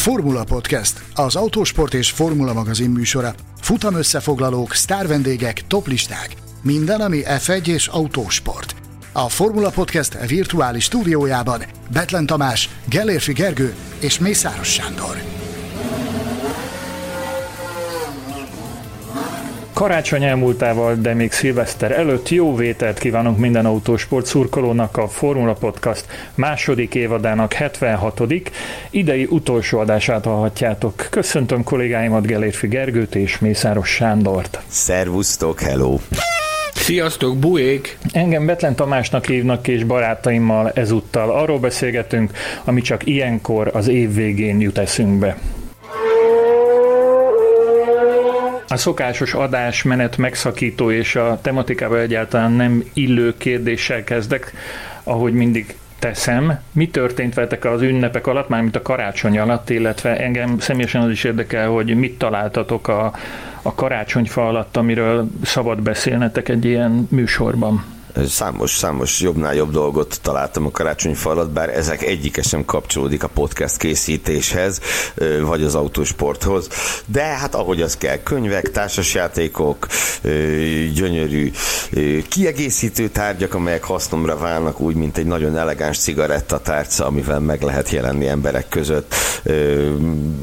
Formula Podcast, az autósport és formula magazin műsora. Futam összefoglalók, sztárvendégek, toplisták. Minden, ami F1 és autósport. A Formula Podcast virtuális stúdiójában Betlen Tamás, Gellérfi Gergő és Mészáros Sándor. Karácsony elmúltával, de még szilveszter előtt jó vételt kívánunk minden autósport szurkolónak a Formula Podcast második évadának 76. idei utolsó adását hallhatjátok. Köszöntöm kollégáimat Gelérfi Gergőt és Mészáros Sándort. Szervusztok, hello! Sziasztok, buék! Engem Betlen Tamásnak hívnak és barátaimmal ezúttal arról beszélgetünk, ami csak ilyenkor az év végén jut eszünkbe. A szokásos adásmenet megszakító és a tematikába egyáltalán nem illő kérdéssel kezdek, ahogy mindig teszem. Mi történt veletek az ünnepek alatt, mármint a karácsony alatt, illetve engem személyesen az is érdekel, hogy mit találtatok a, a karácsonyfa alatt, amiről szabad beszélnetek egy ilyen műsorban számos, számos jobbnál jobb dolgot találtam a karácsonyfa alatt, bár ezek egyike sem kapcsolódik a podcast készítéshez, vagy az autósporthoz, de hát ahogy az kell, könyvek, társasjátékok, gyönyörű kiegészítő tárgyak, amelyek hasznomra válnak, úgy, mint egy nagyon elegáns cigarettatárca, amivel meg lehet jelenni emberek között,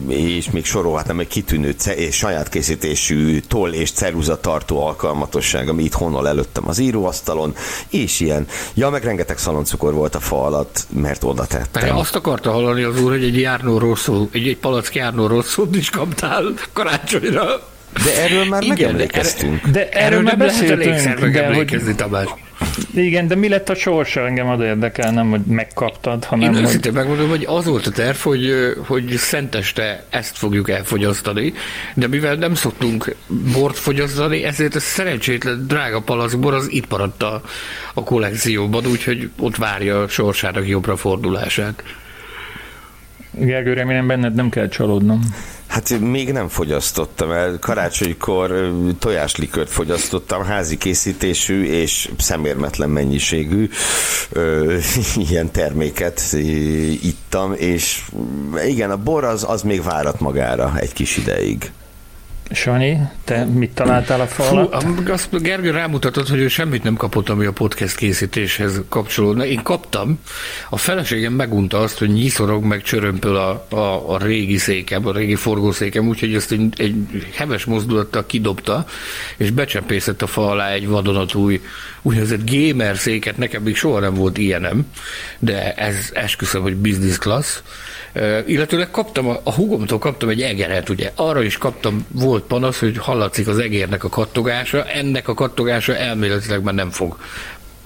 és még sorolhatnám egy kitűnő és saját készítésű toll és ceruza tartó alkalmatosság, ami itt előttem az íróasztalon, és ilyen. Ja, meg rengeteg szaloncukor volt a fa alatt, mert oda tettem. Mert azt akarta hallani az úr, hogy egy járnó szó, egy, egy palack járnó szót is kaptál karácsonyra. De erről már Igen, megemlékeztünk. De, de erről, erről már beszéltünk. De hogy, Tamás. Igen, de mi lett a sorsa? Engem oda érdekel, nem, hogy megkaptad, hanem Én hogy... megmondom, hogy az volt a terv, hogy, hogy szenteste ezt fogjuk elfogyasztani, de mivel nem szoktunk bort fogyasztani, ezért a szerencsétlen drága palacbor az itt maradt a, a kollekcióban, úgyhogy ott várja a sorsának jobbra fordulását. Gergő, remélem benned nem kell csalódnom. Hát még nem fogyasztottam el. Karácsonykor tojáslikört fogyasztottam, házi készítésű és szemérmetlen mennyiségű ö, ilyen terméket ittam, és igen, a bor az, az még várat magára egy kis ideig. Sanyi, te mit találtál a? Fú, azt Gergő rámutatott, hogy ő semmit nem kapott, ami a podcast készítéshez kapcsolódna. Én kaptam. A feleségem megunta azt, hogy nyiszorog meg csörömpöl a, a, a régi székem, a régi forgószékem, úgyhogy ezt egy, egy heves mozdulattal kidobta, és becsempészett a fa alá egy vadonatúj úgynevezett gamer széket. Nekem még soha nem volt ilyenem, de ez esküszöm, hogy business class illetőleg kaptam, a, a hugomtól kaptam egy egeret, ugye arra is kaptam, volt panasz, hogy hallatszik az egérnek a kattogása, ennek a kattogása elméletileg már nem fog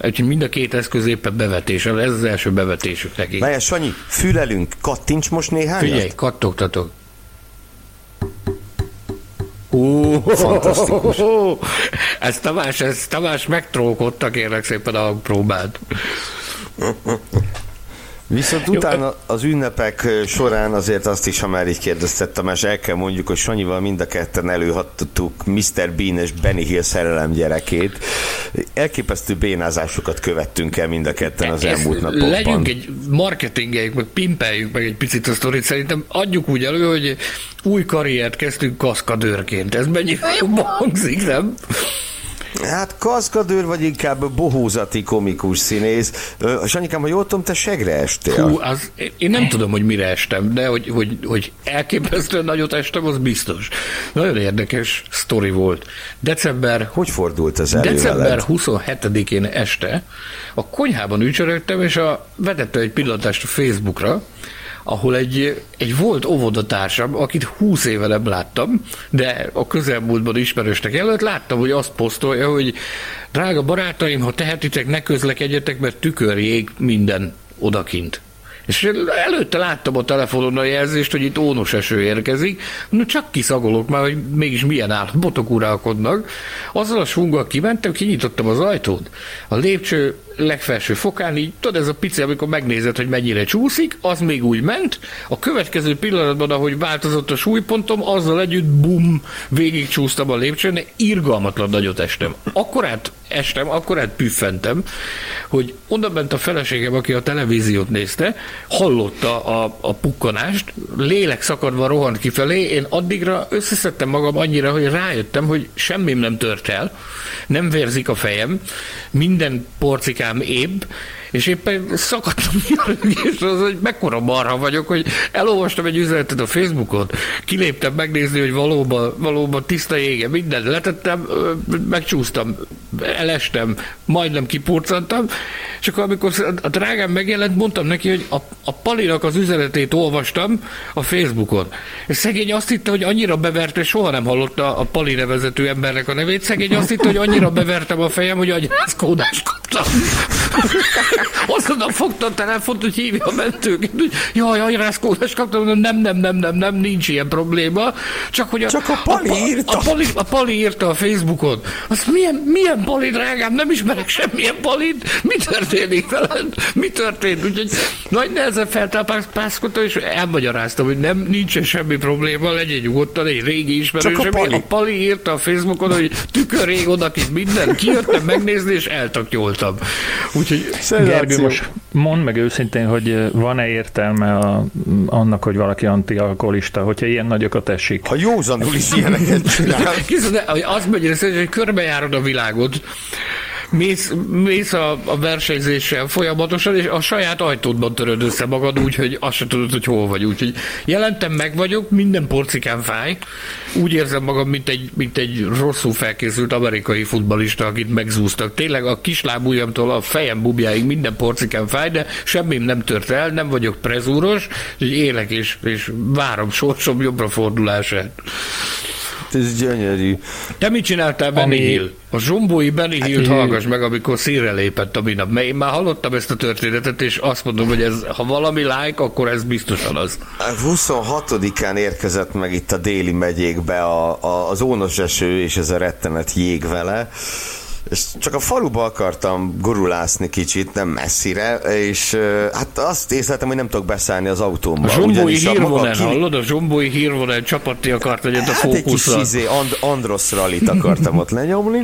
Úgyhogy mind a két eszköz éppen bevetés. Ez az első bevetésük neki. Várjál, Sanyi, fülelünk, kattints most néhány. Figyelj, kattogtatok. Ó, Fantasztikus. Ez Tamás, ez Tamás megtrókodta kérlek szépen a próbát. Viszont utána az ünnepek során azért azt is, ha már így kérdezted Tamás, el kell mondjuk, hogy Sanyival mind a ketten előhattuk Mr. Bean és Benny Hill szerelem gyerekét. Elképesztő bénázásokat követtünk el mind a ketten az Ez elmúlt napokban. Legyünk egy marketingeljük, meg pimpeljük meg egy picit a sztorit. Szerintem adjuk úgy elő, hogy új karriert kezdtünk kaszkadőrként. Ez mennyivel jobban hangzik, nem? Hát kaszkadőr, vagy inkább bohózati komikus színész. Sanyikám, ha jól tudom, te segre estél. Hú, az, én nem tudom, hogy mire estem, de hogy, hogy, hogy elképesztően nagyot estem, az biztos. Nagyon érdekes sztori volt. December... Hogy fordult az elő December 27-én este a konyhában ücsörögtem, és a, vetette egy pillantást a Facebookra, ahol egy, egy volt óvodatársam, akit húsz éve nem láttam, de a közelmúltban ismerősnek előtt láttam, hogy azt posztolja, hogy drága barátaim, ha tehetitek, ne közlekedjetek, mert tükörjég minden odakint. És előtte láttam a telefonon a jelzést, hogy itt ónos eső érkezik, no csak kiszagolok már, hogy mégis milyen állapotok uralkodnak. Azzal a svunggal kimentem, kinyitottam az ajtót. A lépcső legfelső fokán, így tudod, ez a pici, amikor megnézed, hogy mennyire csúszik, az még úgy ment, a következő pillanatban, ahogy változott a súlypontom, azzal együtt bum, végig csúsztam a lépcsőn, irgalmatlan nagyot estem. Akkor át estem, akkor át püffentem, hogy onnan bent a feleségem, aki a televíziót nézte, hallotta a, a pukkanást, lélek szakadva rohant kifelé, én addigra összeszedtem magam annyira, hogy rájöttem, hogy semmim nem tört el, nem vérzik a fejem, minden porcikám ébb, és éppen szakadtam és az, hogy mekkora marha vagyok, hogy elolvastam egy üzenetet a Facebookon, kiléptem megnézni, hogy valóban, valóban tiszta jége, minden letettem, megcsúsztam, elestem, majdnem kipurcantam, és akkor amikor a drágám megjelent, mondtam neki, hogy a, a Palinak az üzenetét olvastam a Facebookon. És szegény azt hitte, hogy annyira beverte, soha nem hallotta a Pali nevezető embernek a nevét, szegény azt hitte, hogy annyira bevertem a fejem, hogy agyászkódást kaptam. Azonnal fogta a telefont, hogy hívja a mentőket, hogy jaj, jaj, rászkódást kaptam, nem, nem, nem, nem, nem, nincs ilyen probléma. Csak hogy a, Csak a Pali a, írta. A, Pali, a Pali írta a Facebookon. Azt milyen, milyen Pali, drágám, nem ismerek semmilyen Palit. Mi történik veled? Mi történt? Úgyhogy nagy nehezen feltápászkodtam, és elmagyaráztam, hogy nem, nincsen semmi probléma, legyen nyugodtan, egy régi ismerős. Csak a Pali. A Pali írta a Facebookon, hogy tükör rég odakint minden, kijöttem megnézni, és eltaknyoltam. Úgyhogy Gergő, most mondd meg őszintén, hogy van-e értelme a, annak, hogy valaki antialkoholista, hogyha ilyen nagyokat esik? Ha józanul is ilyeneket csinál. Hogy az szerint, hogy körbejárod a világot, mész, mész a, a versenyzéssel folyamatosan, és a saját ajtódban töröd össze magad úgy, hogy azt se tudod, hogy hol vagy. Úgyhogy jelentem meg vagyok, minden porcikán fáj. Úgy érzem magam, mint egy, mint egy rosszul felkészült amerikai futbalista, akit megzúztak. Tényleg a kislábujjamtól a fejem bubjáig minden porcikán fáj, de semmim nem tört el, nem vagyok prezúros, úgyhogy élek és, és várom sorsom jobbra fordulását. Ez gyönyörű. Te mit csináltál Benny Ami- Hill? A zsombói Benny Hill-t Hát, hallgass meg, amikor színre lépett a minap. Mert én már hallottam ezt a történetet, és azt mondom, hogy ez, ha valami like, akkor ez biztosan az. 26-án érkezett meg itt a déli megyékbe a, a, az ónos eső és ez a rettenet jég vele. És csak a faluba akartam gurulászni kicsit, nem messzire, és hát azt észleltem, hogy nem tudok beszállni az autómba. A zsombói hírvonal, kili- hallod? A zsombói hírvonal csapatti akart egyet a Hát egy kis fókuszra. izé, And- Andros rallit akartam ott lenyomni.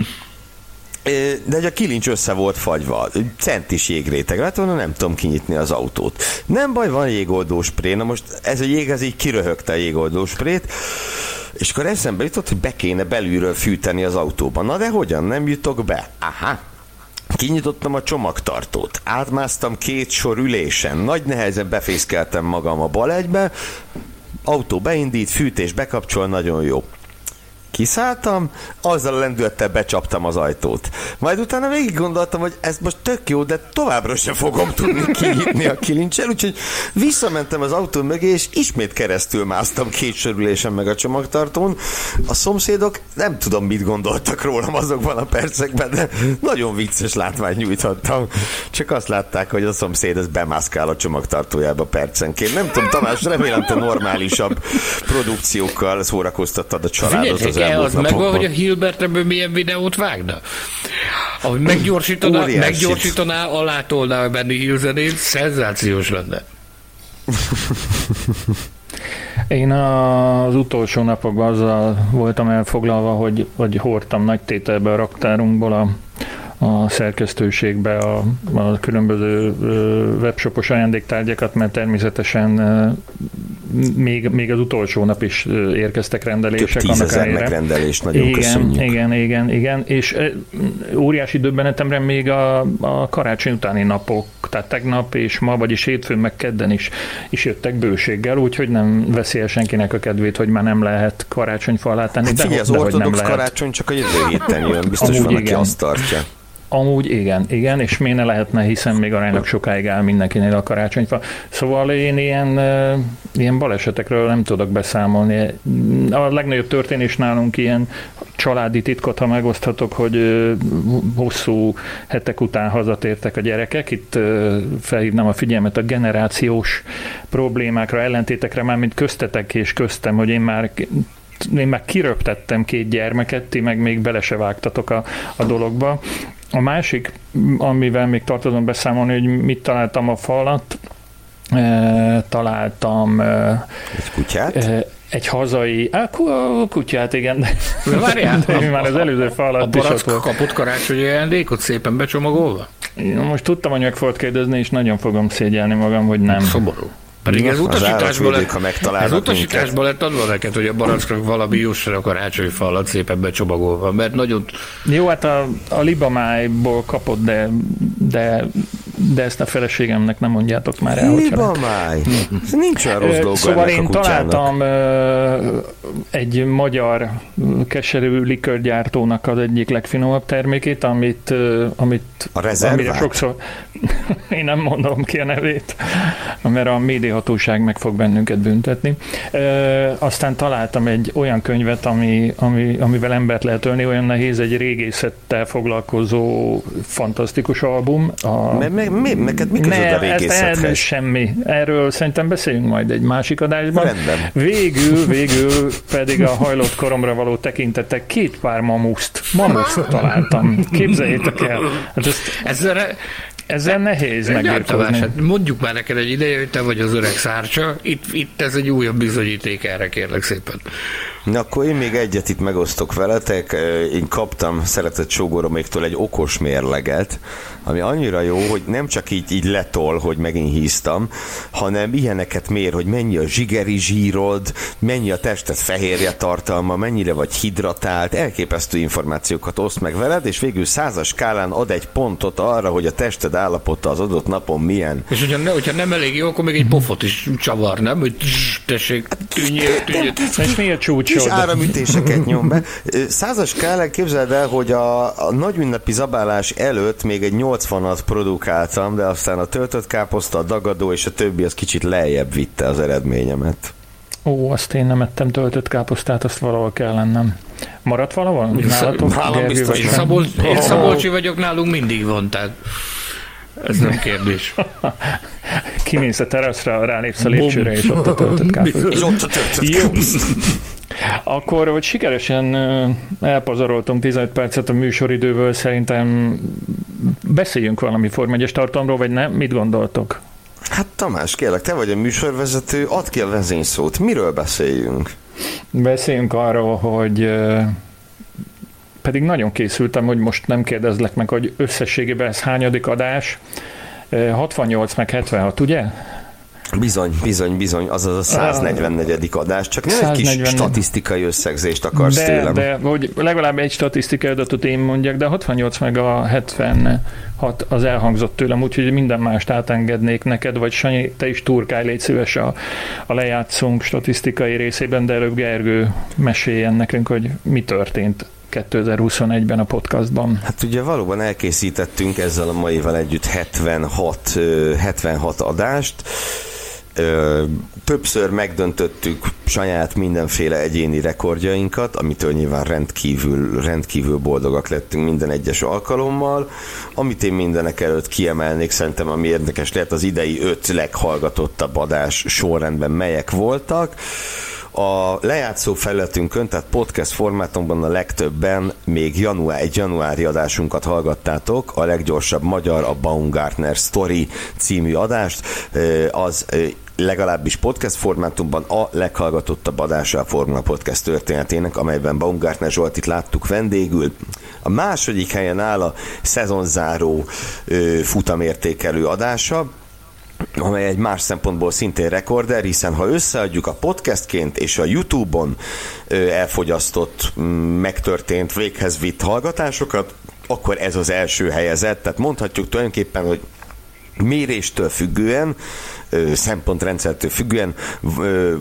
De egy a kilincs össze volt fagyva, centis jégréteg lett volna, nem tudom kinyitni az autót. Nem baj, van jégoldó spré, na most ez a jég, ez így kiröhögte a jégoldó sprét, és akkor eszembe jutott, hogy be kéne belülről fűteni az autóban. Na de hogyan, nem jutok be? Aha, Kinyitottam a csomagtartót, átmásztam két sor ülésen, nagy nehezen befészkeltem magam a bal egybe, autó beindít, fűtés bekapcsol, nagyon jó. Kiszálltam, azzal a lendülettel becsaptam az ajtót. Majd utána végig gondoltam, hogy ez most tök jó, de továbbra sem fogom tudni kinyitni a kilincsel, úgyhogy visszamentem az autó mögé, és ismét keresztül másztam két sörülésen meg a csomagtartón. A szomszédok nem tudom, mit gondoltak rólam azokban a percekben, de nagyon vicces látványt nyújthattam. Csak azt látták, hogy a szomszéd ez bemászkál a csomagtartójába percenként. Nem tudom, Tamás, remélem te normálisabb produkciókkal szórakoztattad a családot az elmúlt az megvan, napokban. hogy a Hilbert ebből milyen videót vágna? Ahogy meggyorsítaná, Óriásit. meggyorsítaná alátolná a Benny Hill zenét, szenzációs lenne. Én az utolsó napokban azzal voltam elfoglalva, hogy, hogy hordtam nagy tételbe a raktárunkból a, a szerkesztőségbe a, a különböző webshopos ajándéktárgyakat, mert természetesen még, még az utolsó nap is érkeztek Több rendelések annak tízezer ellenére. megrendelés, nagyon igen, köszönjük. Igen, igen, igen, és óriási döbbenetemre még a, a karácsony utáni napok, tehát tegnap és ma, vagyis hétfőn meg kedden is, is jöttek bőséggel, úgyhogy nem veszi el senkinek a kedvét, hogy már nem lehet karácsonyfa alá tenni. Hát de, figyelj, az de ortodox karácsony csak a jövő héten jön, biztos Amúgy van, aki igen. azt tartja. Amúgy igen, igen, és miért ne lehetne, hiszen még aránylag sokáig áll mindenkinél a karácsonyfa. Szóval én ilyen, ilyen balesetekről nem tudok beszámolni. A legnagyobb történés nálunk ilyen családi titkot, ha megoszthatok, hogy hosszú hetek után hazatértek a gyerekek. Itt felhívnám a figyelmet a generációs problémákra, ellentétekre, már mint köztetek és köztem, hogy én már én már kiröptettem két gyermeket, ti meg még bele se vágtatok a, a dologba. a másik, amivel még tartozom beszámolni, hogy mit találtam a falat, találtam egy kutyát. Egy hazai, á, kutyát, igen, de, Várjál, de már az előző fal alatt a is volt. kapott karácsonyi ajándékot szépen becsomagolva? Most tudtam, hogy meg fogod kérdezni, és nagyon fogom szégyelni magam, hogy nem. Szomorú. Pedig ez utasításból, lett, ez utasításból lett adva neked, hogy a baracknak valami jusson a karácsonyfa alatt szépen becsomagolva, mert nagyon... Jó, hát a, a libamájból kapott, de, de, de ezt a feleségemnek nem mondjátok már el. Libamáj? Nincs olyan rossz dolga Szóval én találtam egy magyar keserű likörgyártónak az egyik legfinomabb termékét, amit, amit a amire sokszor én nem mondom ki a nevét, mert a médiahatóság meg fog bennünket büntetni. E, aztán találtam egy olyan könyvet, ami, ami, amivel embert lehet ölni, olyan nehéz, egy régészettel foglalkozó fantasztikus album. A... Me, me, mi, neked mi ne, a régészethez? Ez, semmi. Erről szerintem beszéljünk majd egy másik adásban. Rendben. Végül, végül pedig a hajlott koromra való tekintetek két pár mamuszt, mamuszt találtam. Képzeljétek el. Hát ezt, Ezzel ezzel nehéz megbirkózni. Hát mondjuk már neked egy ideje, hogy te vagy az öreg szárcsa, itt, itt ez egy újabb bizonyíték erre, kérlek szépen. Na akkor én még egyet itt megosztok veletek. Én kaptam szeretett sógoroméktől egy okos mérleget, ami annyira jó, hogy nem csak így, így letol, hogy megint híztam, hanem ilyeneket mér, hogy mennyi a zsigeri zsírod, mennyi a tested fehérje tartalma, mennyire vagy hidratált, elképesztő információkat oszt meg veled, és végül százas skálán ad egy pontot arra, hogy a tested állapota az adott napon milyen. És hogyha, ne, hogyha nem elég jó, akkor még egy pofot is csavar, nem? Hogy tessék, tűnjél, tűnjél. És mi a csúcsod? Kis áramütéseket nyom be. Százas skálán képzeld el, hogy a, a nagy ünnepi zabálás előtt még egy 80-at produkáltam, de aztán a töltött káposzta, a dagadó és a többi az kicsit lejjebb vitte az eredményemet. Ó, azt én nem ettem töltött káposztát, azt valahol kell lennem. Maradt valahol? Nálatok? Nálam biztos. Én, Szabol, én Szabolcsi vagyok, nálunk mindig van, tehát ez nem kérdés. Kimész a teraszra, rálépsz a lépcsőre, és ott a töltött káposzta. És ott a töltött káposzta. Akkor, hogy sikeresen elpazaroltunk 15 percet a műsoridőből, szerintem beszéljünk valami formegyes tartalomról, vagy nem? Mit gondoltok? Hát Tamás, kérlek, te vagy a műsorvezető, add ki a vezényszót. Miről beszéljünk? Beszéljünk arról, hogy pedig nagyon készültem, hogy most nem kérdezlek meg, hogy összességében ez hányadik adás. 68 meg 76, ugye? Bizony, bizony, bizony, azaz a 144. adás, csak nem 140... egy kis statisztikai összegzést akarsz de, tőlem. De, hogy legalább egy statisztikai adatot én mondjak, de 68 meg a 76 az elhangzott tőlem, úgyhogy minden mást átengednék neked, vagy Sanyi, te is turkálj, légy szíves a, a lejátszunk statisztikai részében, de előbb Gergő meséljen nekünk, hogy mi történt 2021-ben a podcastban. Hát ugye valóban elkészítettünk ezzel a maival együtt 76, 76 adást, többször megdöntöttük saját mindenféle egyéni rekordjainkat, amitől nyilván rendkívül, rendkívül boldogak lettünk minden egyes alkalommal. Amit én mindenek előtt kiemelnék, szerintem ami érdekes lehet, az idei öt leghallgatottabb adás sorrendben melyek voltak. A lejátszó felületünkön, tehát podcast formátumban a legtöbben még január, egy januári adásunkat hallgattátok, a leggyorsabb magyar, a Baumgartner Story című adást. Az legalábbis podcast formátumban a leghallgatottabb adása a Formula Podcast történetének, amelyben Baumgartner Zsoltit láttuk vendégül. A második helyen áll a szezonzáró futamértékelő adása, amely egy más szempontból szintén rekorder, hiszen ha összeadjuk a podcastként és a YouTube-on elfogyasztott, megtörtént, véghez vitt hallgatásokat, akkor ez az első helyezett, tehát mondhatjuk tulajdonképpen, hogy méréstől függően szempontrendszertől függően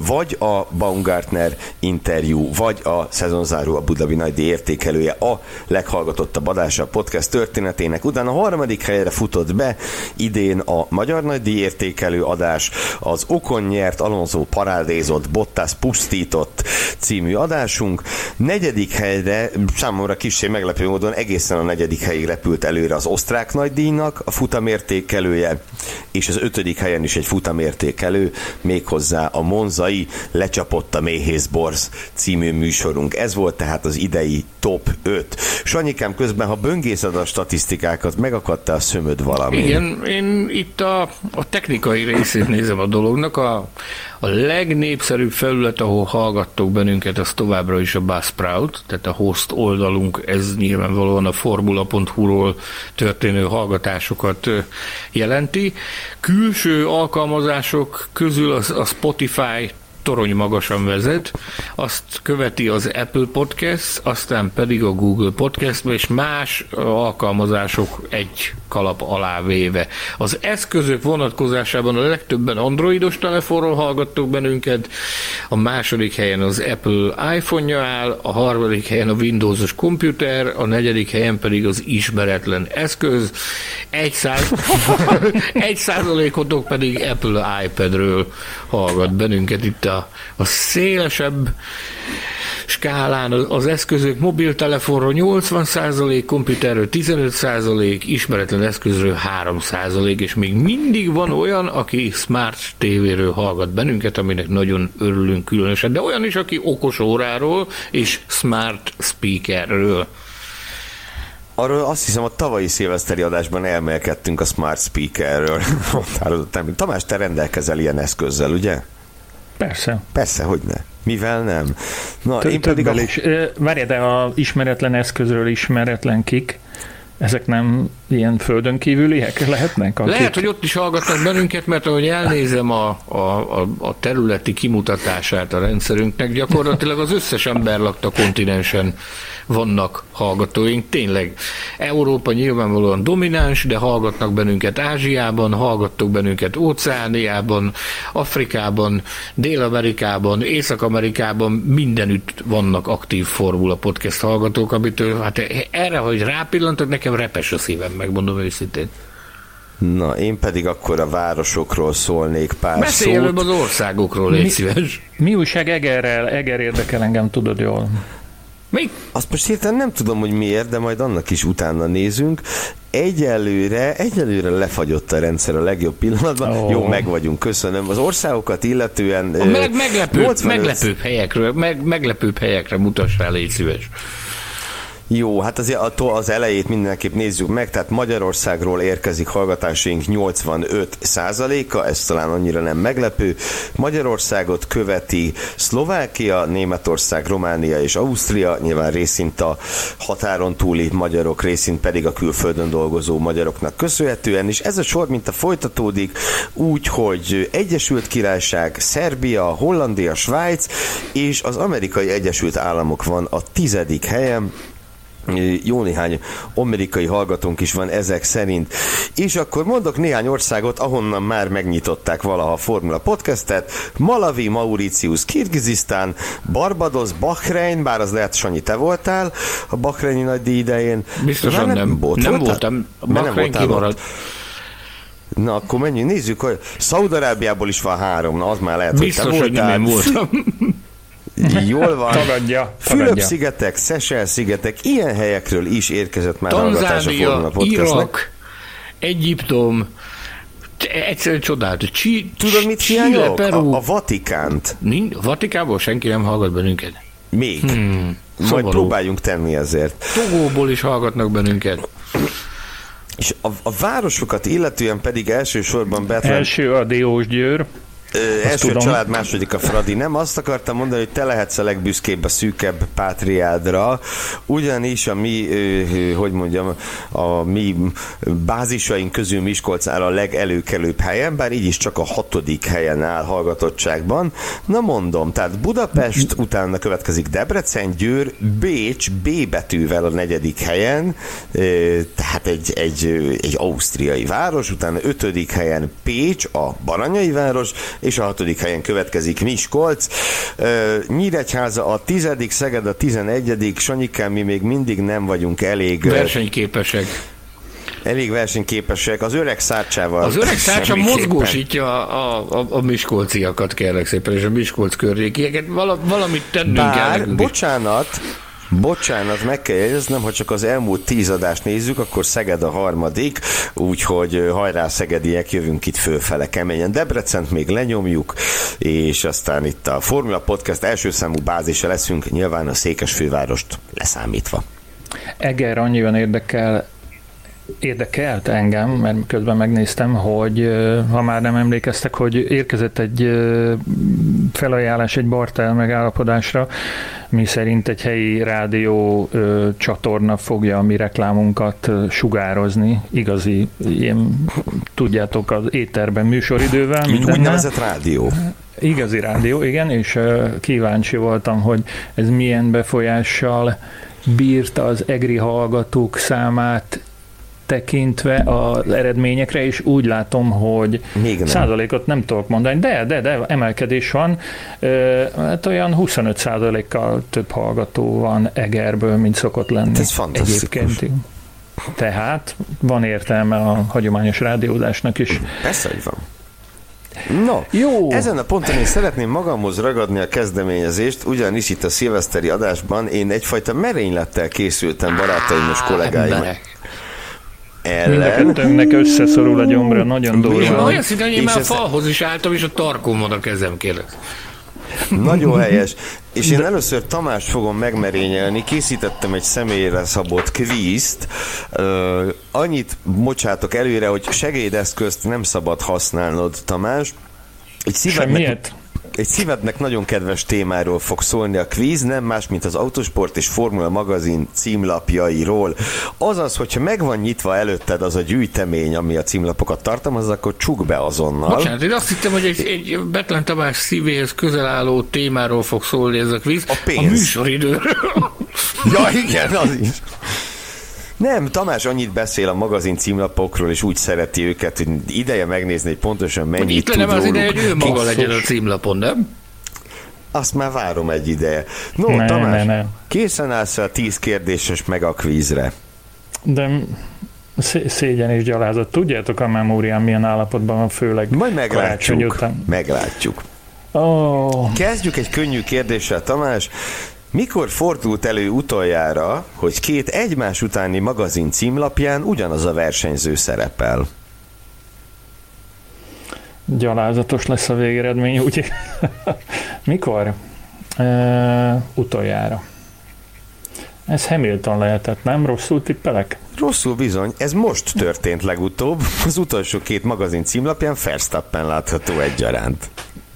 vagy a Baumgartner interjú, vagy a szezonzáró a Budavi Nagydi értékelője a leghallgatottabb adása a podcast történetének. Utána a harmadik helyre futott be idén a Magyar Nagydi értékelő adás, az Okon nyert, Alonso parádézott, Bottas pusztított című adásunk. Negyedik helyre számomra kicsi meglepő módon egészen a negyedik helyig repült előre az osztrák nagydíjnak a futamértékelője, és az ötödik helyen is egy futamértékelő, méghozzá a Monzai lecsapott a Méhész Borz című műsorunk. Ez volt tehát az idei top 5. Sanyikám, közben, ha böngészed a statisztikákat, megakadta a szömöd valami. Igen, én itt a, a technikai részét nézem a dolognak. A, a legnépszerűbb felület, ahol hallgattok bennünket, az továbbra is a Buzzsprout, tehát a host oldalunk, ez nyilvánvalóan a formula.hu-ról történő hallgatásokat jelenti. Külső alkalmazások közül a Spotify torony magasan vezet, azt követi az Apple Podcast, aztán pedig a Google Podcast, és más alkalmazások egy kalap alá véve. Az eszközök vonatkozásában a legtöbben androidos telefonról hallgattok bennünket, a második helyen az Apple iPhone-ja áll, a harmadik helyen a Windowsos komputer, a negyedik helyen pedig az ismeretlen eszköz, egy, száz... egy százalékotok pedig Apple iPad-ről hallgat bennünket itt a a, szélesebb skálán. Az eszközök mobiltelefonról 80%, komputerről 15%, ismeretlen eszközről 3%, és még mindig van olyan, aki Smart TV-ről hallgat bennünket, aminek nagyon örülünk különösen, de olyan is, aki okos óráról és Smart Speakerről. Arról azt hiszem, a tavalyi szilveszteri adásban elmélkedtünk a Smart Speakerről. Tamás, te rendelkezel ilyen eszközzel, ugye? Persze. Persze, hogy ne. Mivel nem? Na, T- én pedig a... is. Várj, de a ismeretlen eszközről ismeretlen kik, ezek nem ilyen földön kívüliek lehetnek? Akik... Lehet, hogy ott is hallgatnak bennünket, mert ahogy elnézem a, a, a, a területi kimutatását a rendszerünknek, gyakorlatilag az összes ember lakta kontinensen vannak hallgatóink. Tényleg Európa nyilvánvalóan domináns, de hallgatnak bennünket Ázsiában, hallgattok bennünket Óceániában, Afrikában, Dél-Amerikában, Észak-Amerikában, mindenütt vannak aktív Formula Podcast hallgatók, amitől hát erre, hogy rápillantok, nekem repes a szívem, megmondom őszintén. Na, én pedig akkor a városokról szólnék pár Beszélj szót. előbb az országokról, légy mi, szíves. Mi újság Egerrel? Eger érdekel engem, tudod jól. Mi? Azt most hirtelen nem tudom, hogy miért, de majd annak is utána nézünk. Egyelőre, egyelőre lefagyott a rendszer a legjobb pillanatban. Oh. Jó, meg vagyunk, köszönöm. Az országokat illetően... A meg, meglepő, 85... meglepőbb helyekről, meg, meglepőbb helyekre mutass rá, légy szíves. Jó, hát attól az elejét mindenképp nézzük meg, tehát Magyarországról érkezik hallgatásaink 85 százaléka, ez talán annyira nem meglepő. Magyarországot követi Szlovákia, Németország, Románia és Ausztria, nyilván részint a határon túli magyarok, részint pedig a külföldön dolgozó magyaroknak köszönhetően, és ez a sor mint a folytatódik úgy, hogy Egyesült Királyság, Szerbia, Hollandia, Svájc és az Amerikai Egyesült Államok van a tizedik helyen, jó néhány amerikai hallgatónk is van ezek szerint. És akkor mondok néhány országot, ahonnan már megnyitották valaha a Formula Podcastet. Malawi, Mauritius, Kirgizisztán, Barbados, Bahrein, bár az lehet, Sanyi, te voltál a Bahreini nagy idején. Biztosan nem, nem, volt, nem voltam. Bahrein kimaradt. Na, akkor menjünk, nézzük, hogy Szaudarábiából is van három, na az már lehet, Biztos, hogy te voltál. hogy nem voltam. Jól van. Tagadja. Fülöp-szigetek, Szesel-szigetek, ilyen helyekről is érkezett már Tanzánia, a Irak, Egyiptom, egyszerűen csodálatos. Csi, Tudod, mit hiányolok? Peru. A, a Vatikánt. Nincs, a Vatikából senki nem hallgat bennünket. Még. Hmm, Majd szomorú. próbáljunk tenni ezért. Togóból is hallgatnak bennünket. És a, a városokat illetően pedig elsősorban Betlen... Első a Diós Győr. Első tudom. család, második a Fradi. Nem azt akartam mondani, hogy te lehetsz a legbüszkébb a szűkebb pátriádra, ugyanis a mi, hogy mondjam, a mi bázisaink közül Miskolc áll a legelőkelőbb helyen, bár így is csak a hatodik helyen áll hallgatottságban. Na mondom, tehát Budapest, utána következik Debrecen, Győr, Bécs B betűvel a negyedik helyen, tehát egy, egy, egy ausztriai város, utána ötödik helyen Pécs, a baranyai város, és a hatodik helyen következik Miskolc. Nyíregyháza a tizedik, Szeged a tizenegyedik, Sanyikán mi még mindig nem vagyunk elég... Versenyképesek elég versenyképesek. Az öreg szárcsával. Az öreg szárcsa mozgósítja a, a, a miskolciakat, kérlek szépen, és a Miskolc környékieket. Val, valamit tennünk Bár, kell bocsánat, Bocsánat, meg kell jegyeznem, ha csak az elmúlt tíz adást nézzük, akkor Szeged a harmadik, úgyhogy hajrá Szegediek, jövünk itt fölfele keményen. Debrecent még lenyomjuk, és aztán itt a Formula Podcast első számú bázisa leszünk, nyilván a Székesfővárost leszámítva. Eger annyiban érdekel érdekelt engem, mert közben megnéztem, hogy ha már nem emlékeztek, hogy érkezett egy felajánlás egy Bartel megállapodásra, mi szerint egy helyi rádió csatorna fogja a mi reklámunkat sugározni, igazi, ilyen, tudjátok, az éterben műsoridővel. Úgy úgynevezett rádió. Igazi rádió, igen, és kíváncsi voltam, hogy ez milyen befolyással bírta az egri hallgatók számát tekintve az eredményekre, és úgy látom, hogy Még nem. százalékot nem tudok mondani, de, de, de emelkedés van. Hát olyan 25 százalékkal több hallgató van Egerből, mint szokott lenni. Ez fantasztikus. Egyébként. Tehát van értelme a hagyományos rádiózásnak is. Persze, hogy van. No, Jó. ezen a ponton én szeretném magamhoz ragadni a kezdeményezést, ugyanis itt a szilveszteri adásban én egyfajta merénylettel készültem barátaim és kollégáim. Emberek ellen. Mind a összeszorul a gyomra, nagyon durva. Olyan szinte, hogy én már a falhoz is álltam, és a tarkon van a kezem, kérlek. Nagyon helyes. És én először Tamás fogom megmerényelni, készítettem egy személyre szabott kvízt. Uh, annyit bocsátok előre, hogy segédeszközt nem szabad használnod, Tamás. Egy szívednek, Semmiet? Egy szívednek nagyon kedves témáról fog szólni a kvíz, nem más, mint az Autosport és Formula magazin címlapjairól. Azaz, hogyha meg van nyitva előtted az a gyűjtemény, ami a címlapokat tartalmaz, akkor csuk be azonnal. Bocsánat, én azt hittem, hogy egy, egy Betlen Tamás szívéhez közel álló témáról fog szólni ez a kvíz. A pénz. A műsoridőről. ja, igen, az is. Nem, Tamás annyit beszél a magazin címlapokról, és úgy szereti őket, hogy ideje megnézni, hogy pontosan mennyit Itt tud az ideje, hogy ő maga legyen a címlapon, nem? Azt már várom egy ideje. No, ne, Tamás, ne, ne. készen állsz a tíz kérdéses meg a kvízre? De szégyen és gyalázat. Tudjátok a memóriám milyen állapotban van, főleg Majd meglátjuk. Után. Meglátjuk. Oh. Kezdjük egy könnyű kérdéssel, Tamás. Mikor fordult elő utoljára, hogy két egymás utáni magazin címlapján ugyanaz a versenyző szerepel? Gyalázatos lesz a végeredmény, úgy Mikor? E, utoljára. Ez Hamilton lehetett, nem? Rosszul tippelek? Rosszul bizony. Ez most történt legutóbb. Az utolsó két magazin címlapján Verstappen látható egyaránt.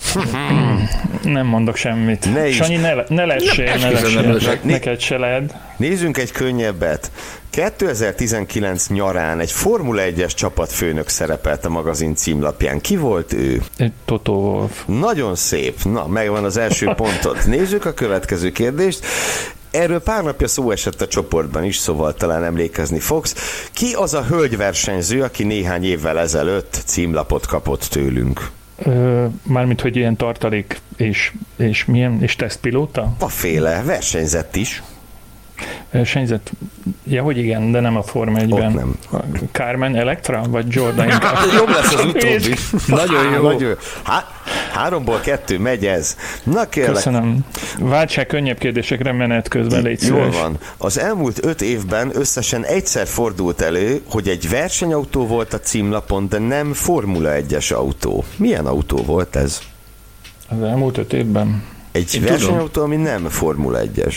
Nem mondok semmit. Ne is. Sanyi, ne, ne lessél, ne, lessél. Ne lessél. Neked se lehet. Nézzünk egy könnyebbet. 2019 nyarán egy Formula 1-es csapatfőnök szerepelt a magazin címlapján. Ki volt ő? Toto Wolf. Nagyon szép. Na, megvan az első pontot. Nézzük a következő kérdést. Erről pár napja szó esett a csoportban is, szóval talán emlékezni fogsz. Ki az a hölgyversenyző, aki néhány évvel ezelőtt címlapot kapott tőlünk? Mármint, hogy ilyen tartalék és, és milyen, és tesztpilóta? A féle, versenyzett is. Versenyzett, ja, hogy igen, de nem a Forma 1-ben. nem. Carmen Electra, vagy Jordan? Jobb lesz az utóbbi. Nagyon jó. Nagyon jó. Há, háromból kettő, megy ez. Na kérlek. Köszönöm. Váltsák könnyebb kérdésekre menet közben, légy Jól van. Az elmúlt öt évben összesen egyszer fordult elő, hogy egy versenyautó volt a címlapon, de nem Formula 1-es autó. Milyen autó volt ez? Az elmúlt öt évben? Egy Én versenyautó, tudom. ami nem Formula 1-es.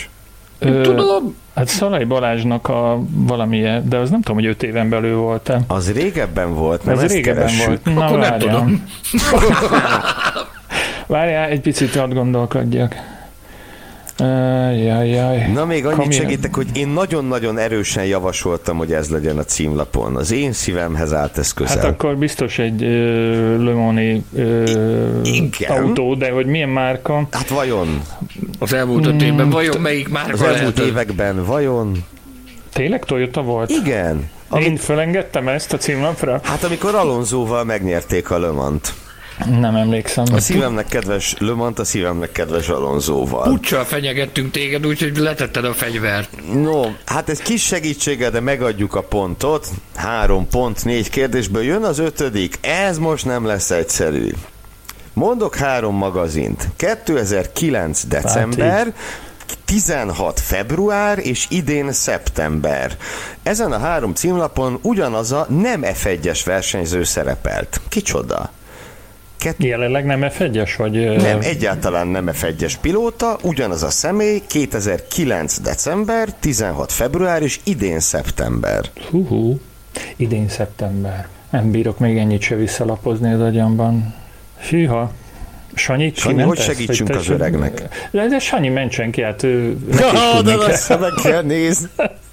Ö, tudom. Hát Szalai Balázsnak a valamilyen, de az nem tudom, hogy öt éven belül volt-e. Az régebben volt, nem Az régebben keressük. volt. Na, Akkor nem tudom. Várjál, egy picit hadd gondolkodjak. Jaj, jaj. Na még annyit Kamilyen... segítek, hogy én nagyon-nagyon erősen javasoltam, hogy ez legyen a címlapon. Az én szívemhez állt ez közel. Hát akkor biztos egy uh, Le Mani uh, autó, de hogy milyen márka? Hát vajon? Az elmúlt öt évben vajon melyik márka Az elmúlt lehet? években vajon? Tényleg Toyota volt? Igen. Amit... Én fölengedtem ezt a címlapra? Hát amikor Alonzóval megnyerték a Le Mans-t. Nem emlékszem. A szívemnek kedves Lömant, a szívemnek kedves Alonzóval. Puccsal fenyegettünk téged, úgyhogy letetted a fegyvert. No, hát ez kis segítsége, de megadjuk a pontot. Három pont, négy kérdésből jön az ötödik. Ez most nem lesz egyszerű. Mondok három magazint. 2009. december, 16 február és idén szeptember. Ezen a három címlapon ugyanaz a nem F1-es versenyző szerepelt. Kicsoda? Kett... Jelenleg nem F1-es, vagy... Nem, egyáltalán nem F1-es pilóta, ugyanaz a személy, 2009. december, 16 február és idén szeptember. Hú, idén szeptember. Nem bírok még ennyit se visszalapozni az agyamban. Hűha. Sanyi, Sanyi hogy segítsünk az öregnek? De, de Sanyi mentsen ki, hát ő... Ja, de lesz, meg kell nézni.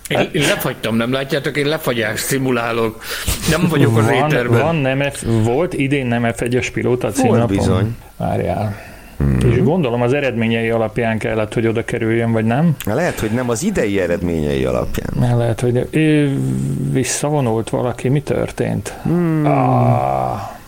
Én, én lefagytam, nem látjátok? Én lefagyást szimulálok. Nem vagyok az van, éterben. Van nem F, volt idén nem F1-es pilóta címlapon. bizony. Várjál. Hmm. És gondolom az eredményei alapján kellett, hogy oda kerüljön, vagy nem? Lehet, hogy nem az idei eredményei alapján. Lehet, hogy visszavonult valaki. Mi történt? Hmm. Ah.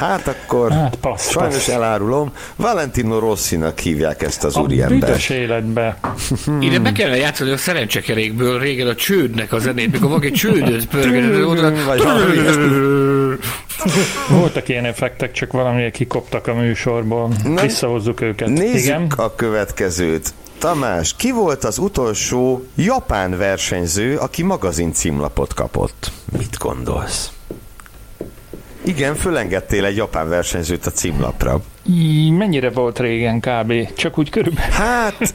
Hát akkor hát, passz, sajnos passz. elárulom, Valentino Rossinak hívják ezt az úriembert. A büdös életbe. Ide be kellene játszani a szerencsekerékből régen a csődnek a zenét, mikor valaki csődöt pörgetett, Voltak ilyen effektek, csak valamiért kikoptak a műsorból. Na, Visszahozzuk őket. Nézzük Igen? a következőt. Tamás, ki volt az utolsó japán versenyző, aki magazin címlapot kapott? Mit gondolsz? Igen, fölengedtél egy japán versenyzőt a címlapra. Í, Mennyire volt régen kb? Csak úgy körülbelül. Hát,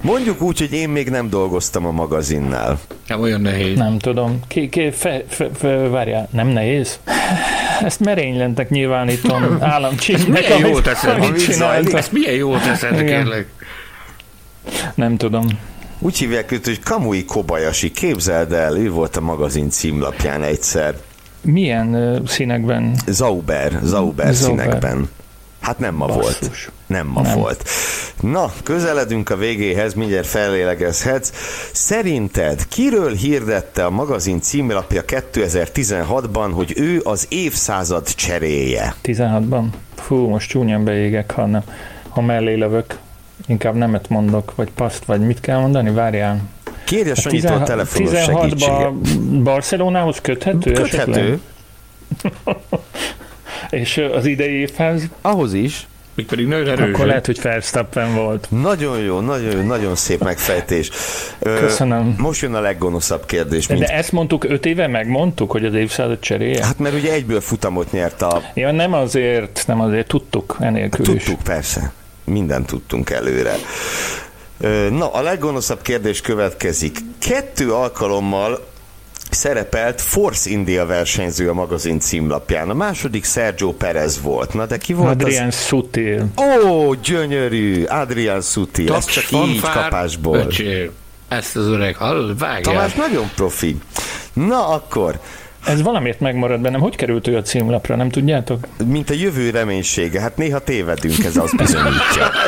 mondjuk úgy, hogy én még nem dolgoztam a magazinnál. Nem olyan nehéz. Nem tudom. Ki, ki, fe, fe, fe, várjál, nem nehéz? Ezt merénylentek nyilvánítom államcsíknek. Milyen jól teszed, amit amit zajlik. Ezt milyen jól teszed, kérlek. Nem tudom. Úgy hívják őt, hogy Kamui Kobayashi. Képzeld el, ő volt a magazin címlapján egyszer. Milyen színekben? Zauber, Zauber Zauber. színekben. Hát nem ma volt. Basszus. Nem ma Nem. volt. Na, közeledünk a végéhez, mindjárt fellélegezhetsz. Szerinted kiről hirdette a magazin címlapja 2016-ban, hogy ő az évszázad cseréje? 16-ban? Fú, most csúnyán beégek, ha, nem, ha mellé lövök. Inkább nemet mondok, vagy paszt, vagy mit kell mondani? Várjál. Kérje Sanyitól a telefonos segítséget. 16-ban Barcelonához köthető? Köthető. És az idei évhez? Ahhoz is. Még pedig nagyon erős. Akkor lehet, hogy Verstappen volt. Nagyon jó, nagyon jó, nagyon szép megfejtés. Ö, Köszönöm. Most jön a leggonoszabb kérdés. De, Mint... de ezt mondtuk öt éve, megmondtuk, hogy az évszázad cseréje? Hát mert ugye egyből futamot nyert a... Ja, nem azért, nem azért, tudtuk enélkül is. Tudtuk, persze. Mindent tudtunk előre. Na, a leggonoszabb kérdés következik. Kettő alkalommal szerepelt Force India versenyző a magazin címlapján. A második Sergio Perez volt. Na, de ki volt Adrian Sutil. az? Ó, gyönyörű! Adrian Suti. Ez csak így kapásból. öcsém. Ezt az öreg, hall, vágják. Tamás nagyon profi. Na akkor, Ez valamiért megmarad bennem. Hogy került ő a címlapra, nem tudjátok? mint a jövő reménysége, hát néha tévedünk, ez azt bizonyítja.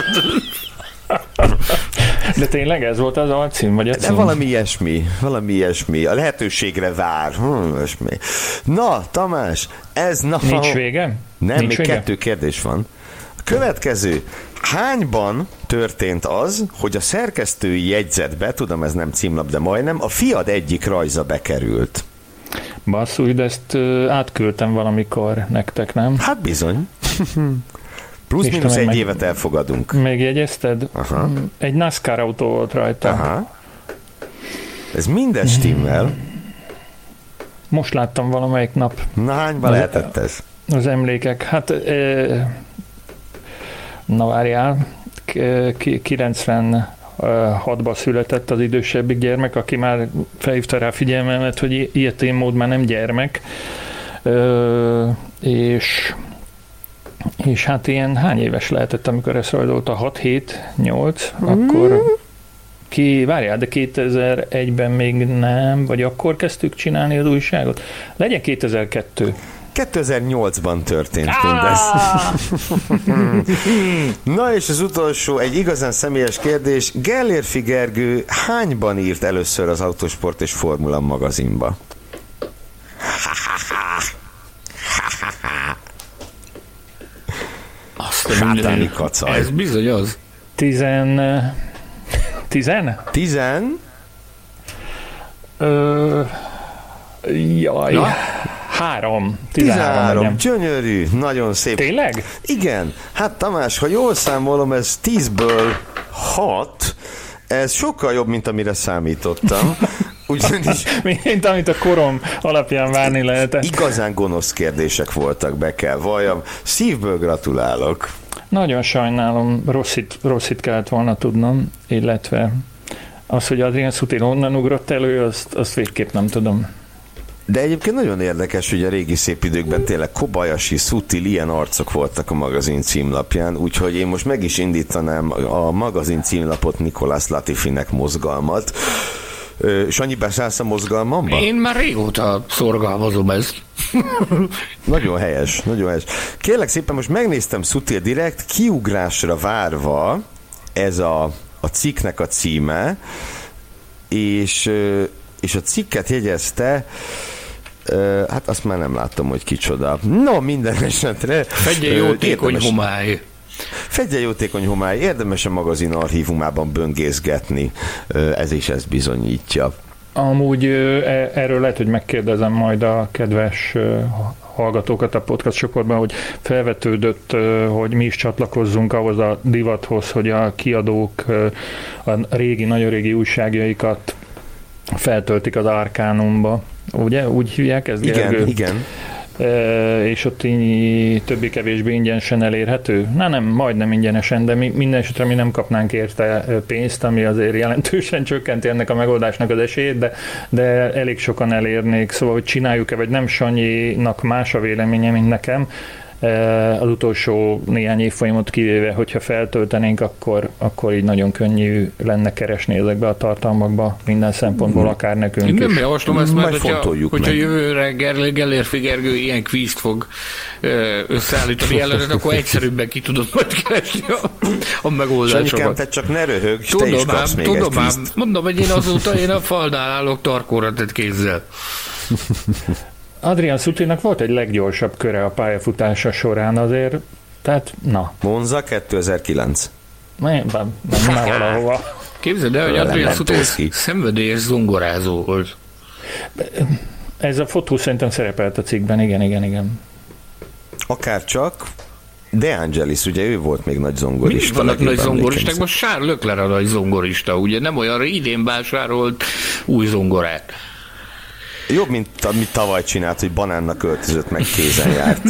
De tényleg ez volt az alcím, vagy a De cím? valami ilyesmi, valami ilyesmi. A lehetőségre vár. Hm, ilyesmi. Na, Tamás, ez na... Nincs vége? Nem, Nincs még vége? kettő kérdés van. A következő. Hányban történt az, hogy a szerkesztői jegyzetbe, tudom ez nem címlap, de majdnem, a fiad egyik rajza bekerült? Basszus, de ezt átküldtem valamikor nektek, nem? Hát bizony. Plusz-minusz egy meg- évet elfogadunk. Megjegyezted? Aha. Egy NASCAR autó volt rajta. Aha. Ez minden stimmel. Most láttam valamelyik nap Na, hányban lehetett ez? az emlékek. Hát, na várjál, K- ki- 96-ban született az idősebbik gyermek, aki már felhívta rá figyelmemet, hogy ilyetén mód már nem gyermek. Ö, és és hát ilyen hány éves lehetett, amikor ez rajzolt a 6, 7, 8, akkor ki, várjál, de 2001-ben még nem, vagy akkor kezdtük csinálni az újságot? Legyen 2002. 2008-ban történt mindez. Na és az utolsó, egy igazán személyes kérdés. Gellérfi Gergő hányban írt először az Autosport és Formula magazinba? Azt a Sátáni kacaj. Ez bizony az. Tizen... Tizen? Tizen? Ö, jaj. Na? Három. Tizenhárom. 13. legyen. Gyönyörű, nagyon szép. Tényleg? Igen. Hát Tamás, ha jól számolom, ez 10-ből Hat. Ez sokkal jobb, mint amire számítottam. Ugyanis... Mint amit a korom alapján várni lehetett. Igazán gonosz kérdések voltak, be kell valljam. Szívből gratulálok. Nagyon sajnálom, rossz itt, rossz itt kellett volna tudnom, illetve az, hogy Adrian Sutil onnan ugrott elő, azt, azt végképp nem tudom. De egyébként nagyon érdekes, hogy a régi szép időkben tényleg Kobayashi, Sutil, ilyen arcok voltak a magazin címlapján, úgyhogy én most meg is indítanám a magazin címlapot Nikolás Latifinek mozgalmat. Sanyi, beszállsz a mozgalmamba? Én már régóta szorgalmazom ezt. nagyon helyes, nagyon helyes. Kérlek szépen, most megnéztem Sutil Direkt, kiugrásra várva ez a, a cikknek a címe, és, és a cikket jegyezte hát azt már nem láttam, hogy kicsoda. No, minden esetre. Fegye jótékony homály. Fegye jótékony homály, érdemes a magazin archívumában böngészgetni, ez is ezt bizonyítja. Amúgy e, erről lehet, hogy megkérdezem majd a kedves hallgatókat a podcast csoportban, hogy felvetődött, hogy mi is csatlakozzunk ahhoz a divathoz, hogy a kiadók a régi, nagyon régi újságjaikat feltöltik az Arkánumba. Ugye? Úgy hívják ezt, Igen, Gergő? igen és ott így többi-kevésbé ingyenesen elérhető? Na nem, majdnem ingyenesen, de mi, minden esetre mi nem kapnánk érte pénzt, ami azért jelentősen csökkenti ennek a megoldásnak az esélyét, de, de elég sokan elérnék, szóval hogy csináljuk-e, vagy nem Sanyinak más a véleménye, mint nekem, az utolsó néhány évfolyamot kivéve, hogyha feltöltenénk, akkor, akkor így nagyon könnyű lenne keresni ezekbe a tartalmakba minden szempontból, hmm. akár nekünk Én nem javaslom ezt, mert hogyha, hogyha jövőre Geller Figergő ilyen kvízt fog eh, összeállítani ellenet, akkor egyszerűbben ki tudod majd keresni a, a megoldásokat. Sanyikám, te csak ne röhög, tudom te is kapsz még tudom egy mondom, hogy én azóta én a falnál állok tarkóra tett kézzel. Adrian Sutinak volt egy leggyorsabb köre a pályafutása során azért, tehát na. Monza 2009. Nem, nem, nem valahova. Képzeld el, hogy Adrian Sutil szenvedélyes zongorázó volt. Ez a fotó szerintem szerepelt a cikkben, igen, igen, igen. Akár csak, De Angelis, ugye ő volt még nagy zongorista. Mindig vannak nagy zongoristák, most Charles Leclerc a nagy zongorista, ugye nem olyan idén vásárolt új zongorát. Jobb, mint amit tavaly csinált, hogy banánnak öltözött, meg kézen járt.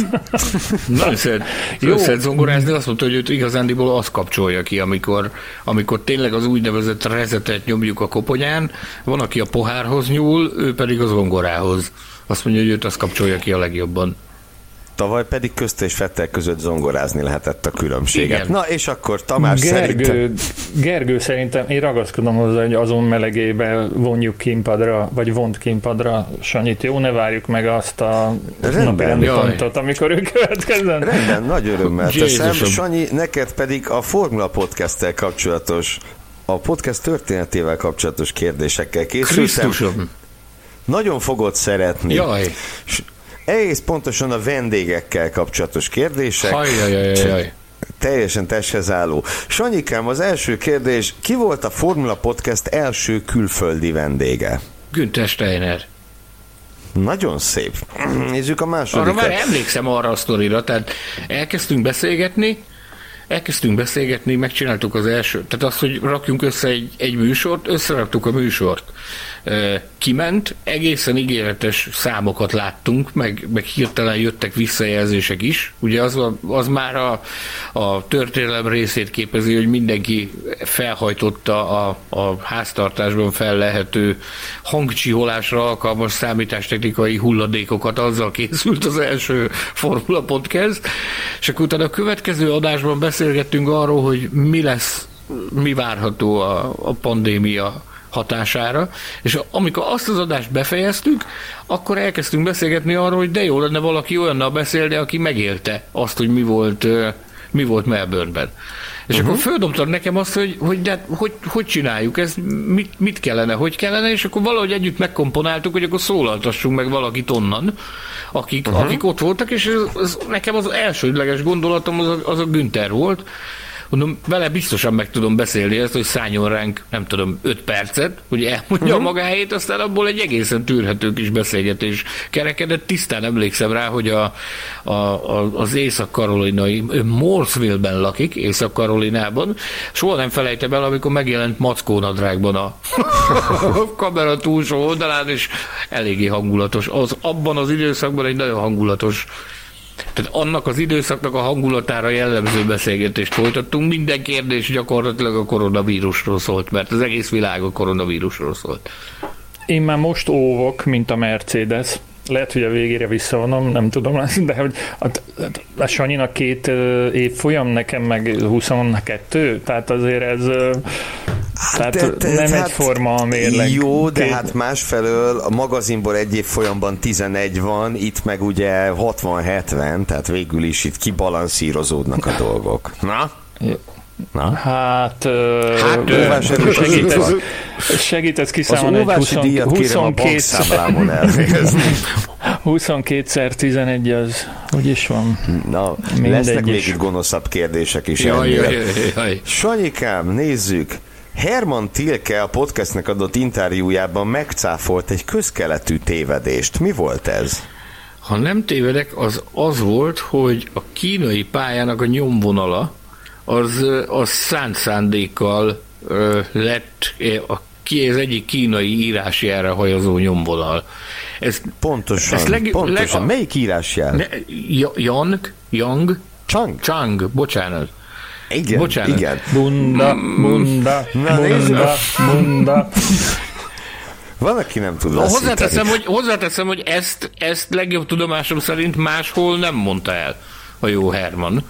Nagyon szeret, Jó. szeret zongorázni, azt mondta, hogy őt igazándiból azt kapcsolja ki, amikor, amikor tényleg az úgynevezett rezetet nyomjuk a koponyán, van, aki a pohárhoz nyúl, ő pedig az zongorához. Azt mondja, hogy őt azt kapcsolja ki a legjobban. Tavaly pedig közt és Fettel között zongorázni lehetett a különbséget. Igen. Na, és akkor Tamás Gergő, szerintem... Gergő szerintem, én ragaszkodom hozzá, hogy azon melegébe vonjuk kínpadra, vagy vont kínpadra Sanyit. Jó, ne várjuk meg azt a napi pontot, amikor ő következzen. Rendben, nagy örömmel teszem. Sanyi, neked pedig a Formula podcast kapcsolatos a podcast történetével kapcsolatos kérdésekkel készültem. Krisztusom. Nagyon fogod szeretni. Jaj egész pontosan a vendégekkel kapcsolatos kérdések. Ajajajajaj. Teljesen testhez álló. Sanyikám, az első kérdés, ki volt a Formula Podcast első külföldi vendége? Günther Steiner. Nagyon szép. Nézzük a másodikat. Arra már emlékszem arra a sztorira, tehát elkezdtünk beszélgetni, elkezdtünk beszélgetni, megcsináltuk az első, tehát azt, hogy rakjunk össze egy, egy műsort, összeraktuk a műsort kiment, egészen ígéretes számokat láttunk, meg, meg hirtelen jöttek visszajelzések is. Ugye az, az már a, a történelem részét képezi, hogy mindenki felhajtotta a, a háztartásban fellehető hangcsiholásra alkalmas számítástechnikai hulladékokat, azzal készült az első Formula Podcast, és akkor utána a következő adásban beszélgettünk arról, hogy mi lesz mi várható a, a pandémia hatására, és amikor azt az adást befejeztük, akkor elkezdtünk beszélgetni arról, hogy de jó lenne valaki olyannal beszélni, aki megélte azt, hogy mi volt, mi volt Melbourneben. És uh-huh. akkor földobtad nekem azt, hogy, hogy de hogy, hogy csináljuk, ez mit, mit kellene, hogy kellene, és akkor valahogy együtt megkomponáltuk, hogy akkor szólaltassunk meg valakit onnan, akik, uh-huh. akik ott voltak, és ez, ez, nekem az elsődleges gondolatom az a, az a Günther volt, Mondom, vele biztosan meg tudom beszélni ezt, hogy szálljon ránk, nem tudom, 5 percet, hogy elmondja uh-huh. maga helyét, aztán abból egy egészen tűrhető kis beszélgetés kerekedett. Tisztán emlékszem rá, hogy a, a, a, az észak-karolinai, Morrisville-ben lakik, Észak-Karolinában. Soha nem felejtem el, amikor megjelent mackónadrágban a kamera túlsó oldalán, és eléggé hangulatos. Az abban az időszakban egy nagyon hangulatos tehát annak az időszaknak a hangulatára jellemző beszélgetést folytattunk. Minden kérdés gyakorlatilag a koronavírusról szólt, mert az egész világ a koronavírusról szólt. Én már most óvok, mint a Mercedes. Lehet, hogy a végére visszavonom, nem tudom, de hogy a, a Sanyinak két év folyam, nekem meg 22, tehát azért ez tehát de, de, nem hát, egyforma a mérleg. Jó, de hát másfelől a magazinból egy év folyamban 11 van, itt meg ugye 60-70, tehát végül is itt kibalanszírozódnak a dolgok. Na? Na? Hát, hát óvás segítesz, segítesz kiszámolni, hogy 20, díjat 22 számlámon elvégezni. 22-szer 11 az, hogy is van? Na, Mindegy lesznek még itt gonoszabb kérdések is. Jaj, jaj, jaj, jaj. Sanyikám, nézzük. Herman Tilke a podcastnek adott interjújában megcáfolt egy közkeletű tévedést. Mi volt ez? Ha nem tévedek, az az volt, hogy a kínai pályának a nyomvonala az, az szánt szándékkal ö, lett a ki az egyik kínai írásjára hajazó nyomvonal. Ez, pontosan, ez leg, pontosan. Leg, Melyik írásjár? Ne, Yang, Yang, Chang. Chang, bocsánat. Igen, Bocsánat. igen. Bunda, bunda, Na, bunda, bunda. Van, aki nem tud hozzáteszem, hogy, hozzáteszem, hogy ezt, ezt legjobb tudomásom szerint máshol nem mondta el a jó Herman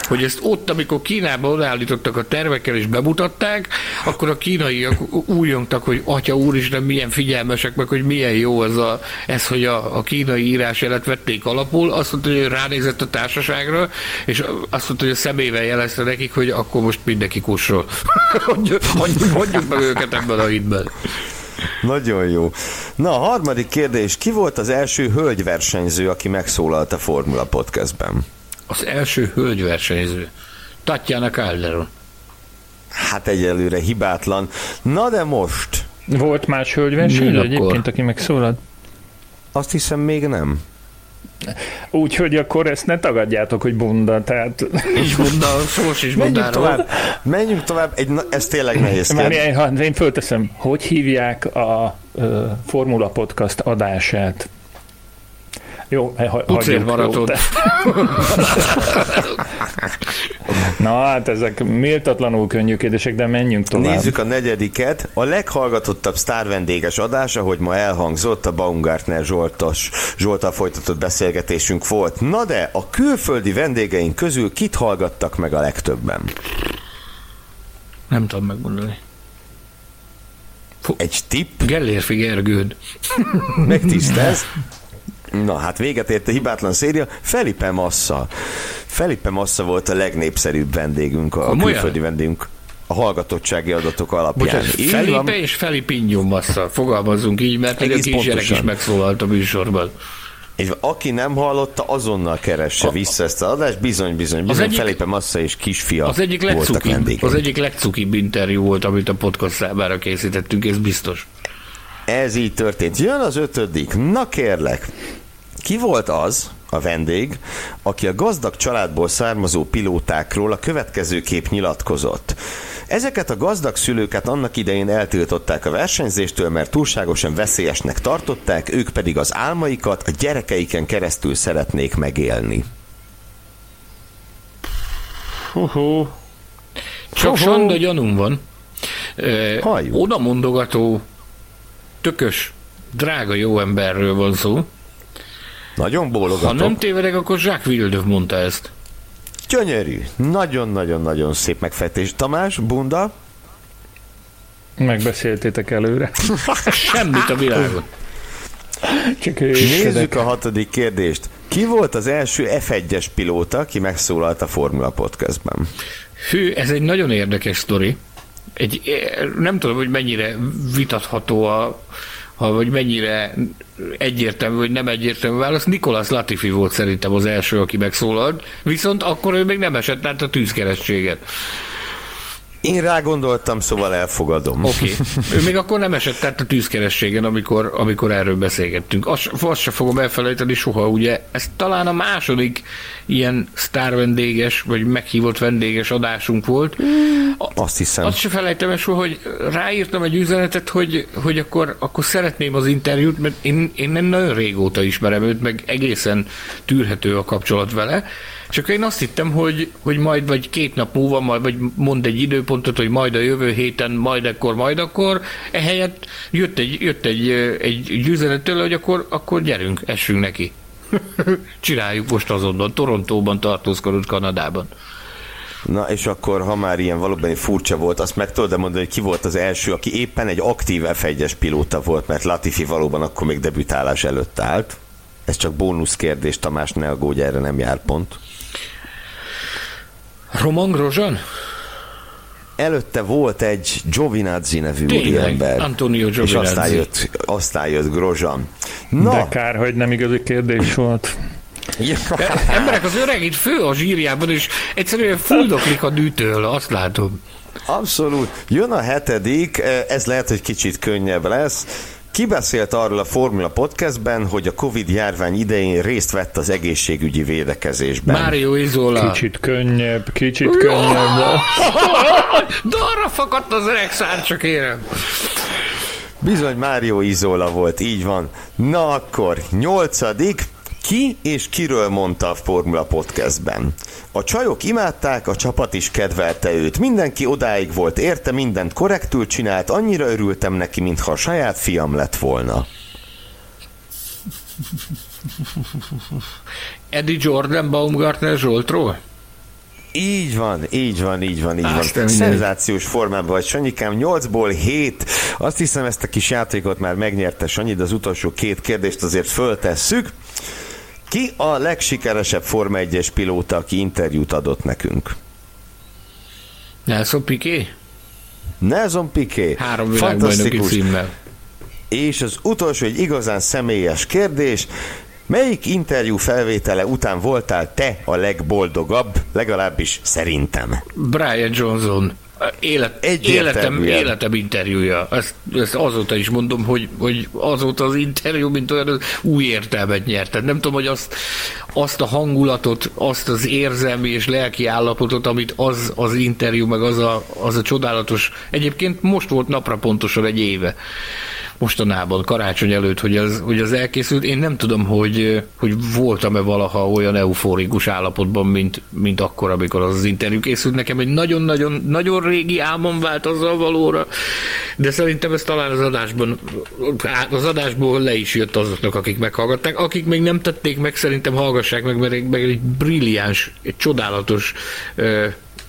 hogy ezt ott, amikor Kínába odaállítottak a tervekkel és bemutatták, akkor a kínaiak újongtak, hogy atya úristen, milyen figyelmesek, meg hogy milyen jó ez, a, ez hogy a, a kínai írásjelet vették alapul. Azt mondta, hogy ránézett a társaságra, és azt mondta, hogy a szemével jelezte nekik, hogy akkor most mindenki kussol. Mondjuk meg őket ebben a hitben. Nagyon jó. Na, a harmadik kérdés. Ki volt az első hölgyversenyző, aki megszólalt a Formula Podcastben? Az első hölgyversenyző. Tatjana Calderon. Hát egyelőre hibátlan. Na de most. Volt más hölgyversenyző egyébként, aki megszólalt? Azt hiszem még nem. Úgyhogy akkor ezt ne tagadjátok, hogy bunda, tehát... És bunda, szós is Menjünk tovább, menjünk tovább, egy, na, ez tényleg nehéz Már én fölteszem, hogy hívják a uh, Formula Podcast adását? Jó, ha, maraton. Na hát ezek méltatlanul könnyű kérdések, de menjünk tovább. Nézzük a negyediket. A leghallgatottabb sztárvendéges adás, ahogy ma elhangzott, a Baumgartner Zsoltos, Zsoltal folytatott beszélgetésünk volt. Na de a külföldi vendégeink közül kit hallgattak meg a legtöbben? Nem tudom megmondani. Egy tipp? Gellérfi Gergőd. Megtisztelsz? Na hát véget ért a hibátlan széria. Felipe Massa. Felipe Massa volt a legnépszerűbb vendégünk, a Komolyan? külföldi vendégünk a hallgatottsági adatok alapján. Bocsánat, Felipe van. és Felipinho Massa, fogalmazunk így, mert még a kisgyerek is megszólalt a műsorban. És aki nem hallotta, azonnal keresse a, vissza ezt az adást, bizony, bizony, bizony, egyik, Felipe Massa és kisfia az egyik voltak vendégek. Az egyik legcukibb interjú volt, amit a podcast számára készítettünk, ez biztos. Ez így történt. Jön az ötödik. Na kérlek, ki volt az, a vendég, aki a gazdag családból származó pilótákról a következő kép nyilatkozott. Ezeket a gazdag szülőket annak idején eltiltották a versenyzéstől, mert túlságosan veszélyesnek tartották, ők pedig az álmaikat a gyerekeiken keresztül szeretnék megélni. Hú, Csak Sanda gyanúm van. oda mondogató, tökös, drága jó emberről van szó, nagyon bólogatok. Ha nem tévedek, akkor Jacques Villeneuve mondta ezt. Gyönyörű. Nagyon-nagyon-nagyon szép megfejtés. Tamás, Bunda? Megbeszéltétek előre. Semmit a világon. Csak Nézzük a hatodik kérdést. Ki volt az első F1-es pilóta, aki megszólalt a Formula Podcastben? Hű, ez egy nagyon érdekes sztori. Egy, nem tudom, hogy mennyire vitatható a, ha vagy mennyire egyértelmű, vagy nem egyértelmű válasz. Nikolas Latifi volt szerintem az első, aki megszólalt, viszont akkor ő még nem esett át a tűzkeresztséget. Én rá gondoltam, szóval elfogadom. Oké. Okay. Ő még akkor nem esett tehát a tűzkerességen, amikor, amikor erről beszélgettünk. Azt, azt sem fogom elfelejteni soha, ugye. Ez talán a második ilyen sztár vendéges, vagy meghívott vendéges adásunk volt. Azt hiszem. Azt se felejtem el soha, hogy ráírtam egy üzenetet, hogy, hogy akkor, akkor szeretném az interjút, mert én, én nem nagyon régóta ismerem őt, meg egészen tűrhető a kapcsolat vele csak én azt hittem, hogy, hogy majd vagy két nap múlva, majd, vagy mond egy időpontot, hogy majd a jövő héten, majd akkor, majd akkor. Ehelyett jött egy, jött egy, egy, üzenet tőle, hogy akkor, akkor gyerünk, essünk neki. Csináljuk most azonnal. Torontóban tartózkodott Kanadában. Na és akkor, ha már ilyen valóban furcsa volt, azt meg tudod mondani, hogy ki volt az első, aki éppen egy aktív F1-es pilóta volt, mert Latifi valóban akkor még debütálás előtt állt. Ez csak bónusz kérdés, Tamás, ne aggódj, erre nem jár pont. Roman Grosjean? Előtte volt egy Giovinazzi nevű úriember. Antonio Giovinazzi. És aztán jött, aztán jött Grosjean. Na. De kár, hogy nem igazi kérdés volt. Ja. Emberek, az öreg itt fő a zsírjában, és egyszerűen fuldoklik a dűtől, azt látom. Abszolút. Jön a hetedik, ez lehet, hogy kicsit könnyebb lesz. Ki beszélt arról a Formula Podcastben, hogy a Covid járvány idején részt vett az egészségügyi védekezésben? Mário Izola. Kicsit könnyebb, kicsit könnyebb. Darra fakadt az öreg szár, csak érem. Bizony Mário Izola volt, így van. Na akkor, nyolcadik, ki és kiről mondta a Formula Podcastben? A csajok imádták, a csapat is kedvelte őt. Mindenki odáig volt érte, mindent korrektül csinált, annyira örültem neki, mintha a saját fiam lett volna. Eddie Jordan Baumgartner Zsoltról? Így van, így van, így van, így Azt van. Szenzációs formában vagy, Sanyikám, 8-ból 7. Azt hiszem, ezt a kis játékot már megnyerte Sanyi, de az utolsó két kérdést azért föltesszük. Ki a legsikeresebb Forma 1-es pilóta, aki interjút adott nekünk? Nelson Piqué? Nelson Piqué. Három világbajnoki címmel. És az utolsó egy igazán személyes kérdés. Melyik interjú felvétele után voltál te a legboldogabb, legalábbis szerintem? Brian Johnson. Élet, életem, életem interjúja. Ezt, ezt azóta is mondom, hogy, hogy azóta az interjú, mint olyan az új értelmet nyert. Tehát nem tudom, hogy azt, azt a hangulatot, azt az érzelmi és lelki állapotot, amit az az interjú, meg az a, az a csodálatos, egyébként most volt napra pontosan egy éve mostanában, karácsony előtt, hogy az, hogy az elkészült. Én nem tudom, hogy, hogy voltam-e valaha olyan eufórikus állapotban, mint, mint akkor, amikor az, az interjú készült. Nekem egy nagyon-nagyon nagyon régi álmom vált azzal valóra, de szerintem ez talán az adásban, az adásból le is jött azoknak, akik meghallgatták. Akik még nem tették meg, szerintem hallgassák meg, mert egy, egy brilliáns, egy csodálatos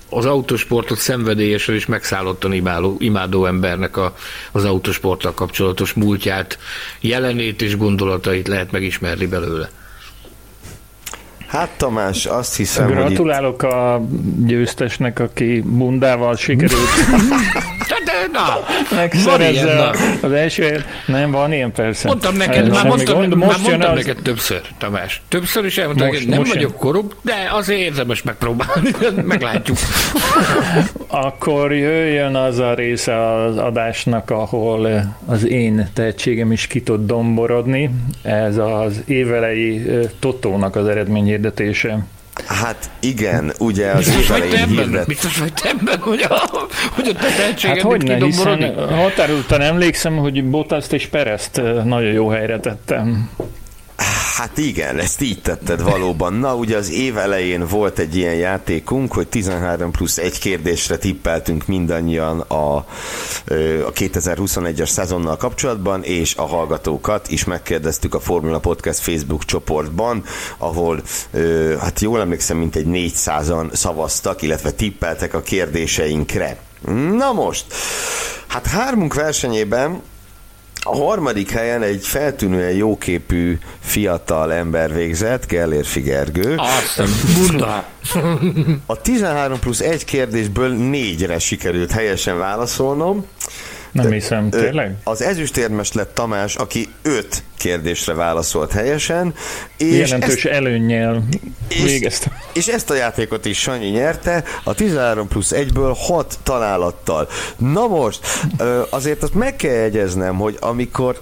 az autosportot szenvedélyesen és megszállottan imádó, imádó embernek a, az autosporttal kapcsolatos múltját, jelenét és gondolatait lehet megismerni belőle. Hát Tamás, azt hiszem, Gratulálok hogy itt... a győztesnek, aki bundával sikerült de, na, megszerezze az első Nem, van ilyen persze. Mondtam neked, már mondtam, gond, most már mondtam az... neked többször, Tamás. Többször is elmondtam, hogy nem vagyok jön. korrupt, de azért érdemes megpróbálni, meglátjuk. Akkor jöjjön az a része az adásnak, ahol az én tehetségem is ki tud domborodni. Ez az évelei Totónak az eredményhirdetése. Hát igen, ugye az év elején hirdet. Biztos vagy ebben, hogy a, hogy a te tehetséged Hát hogy ne, hiszen határozottan emlékszem, hogy Botaszt és Perezt nagyon jó helyre tettem. Hát igen, ezt így tetted valóban. Na, ugye az év elején volt egy ilyen játékunk, hogy 13 plusz egy kérdésre tippeltünk mindannyian a, a 2021-es szezonnal kapcsolatban, és a hallgatókat is megkérdeztük a Formula Podcast Facebook csoportban, ahol hát jól emlékszem, mint egy 400-an szavaztak, illetve tippeltek a kérdéseinkre. Na most, hát hármunk versenyében a harmadik helyen egy feltűnően jóképű fiatal ember végzett, Gellér Figergő. A 13 plusz egy kérdésből négyre sikerült helyesen válaszolnom. Nem hiszem, tényleg? Az ezüstérmes lett Tamás, aki öt kérdésre válaszolt helyesen. És Jelentős ezt, előnnyel végezte. És, és ezt a játékot is Sanyi nyerte, a 13 plusz 1-ből 6 találattal. Na most, azért azt meg kell jegyeznem, hogy amikor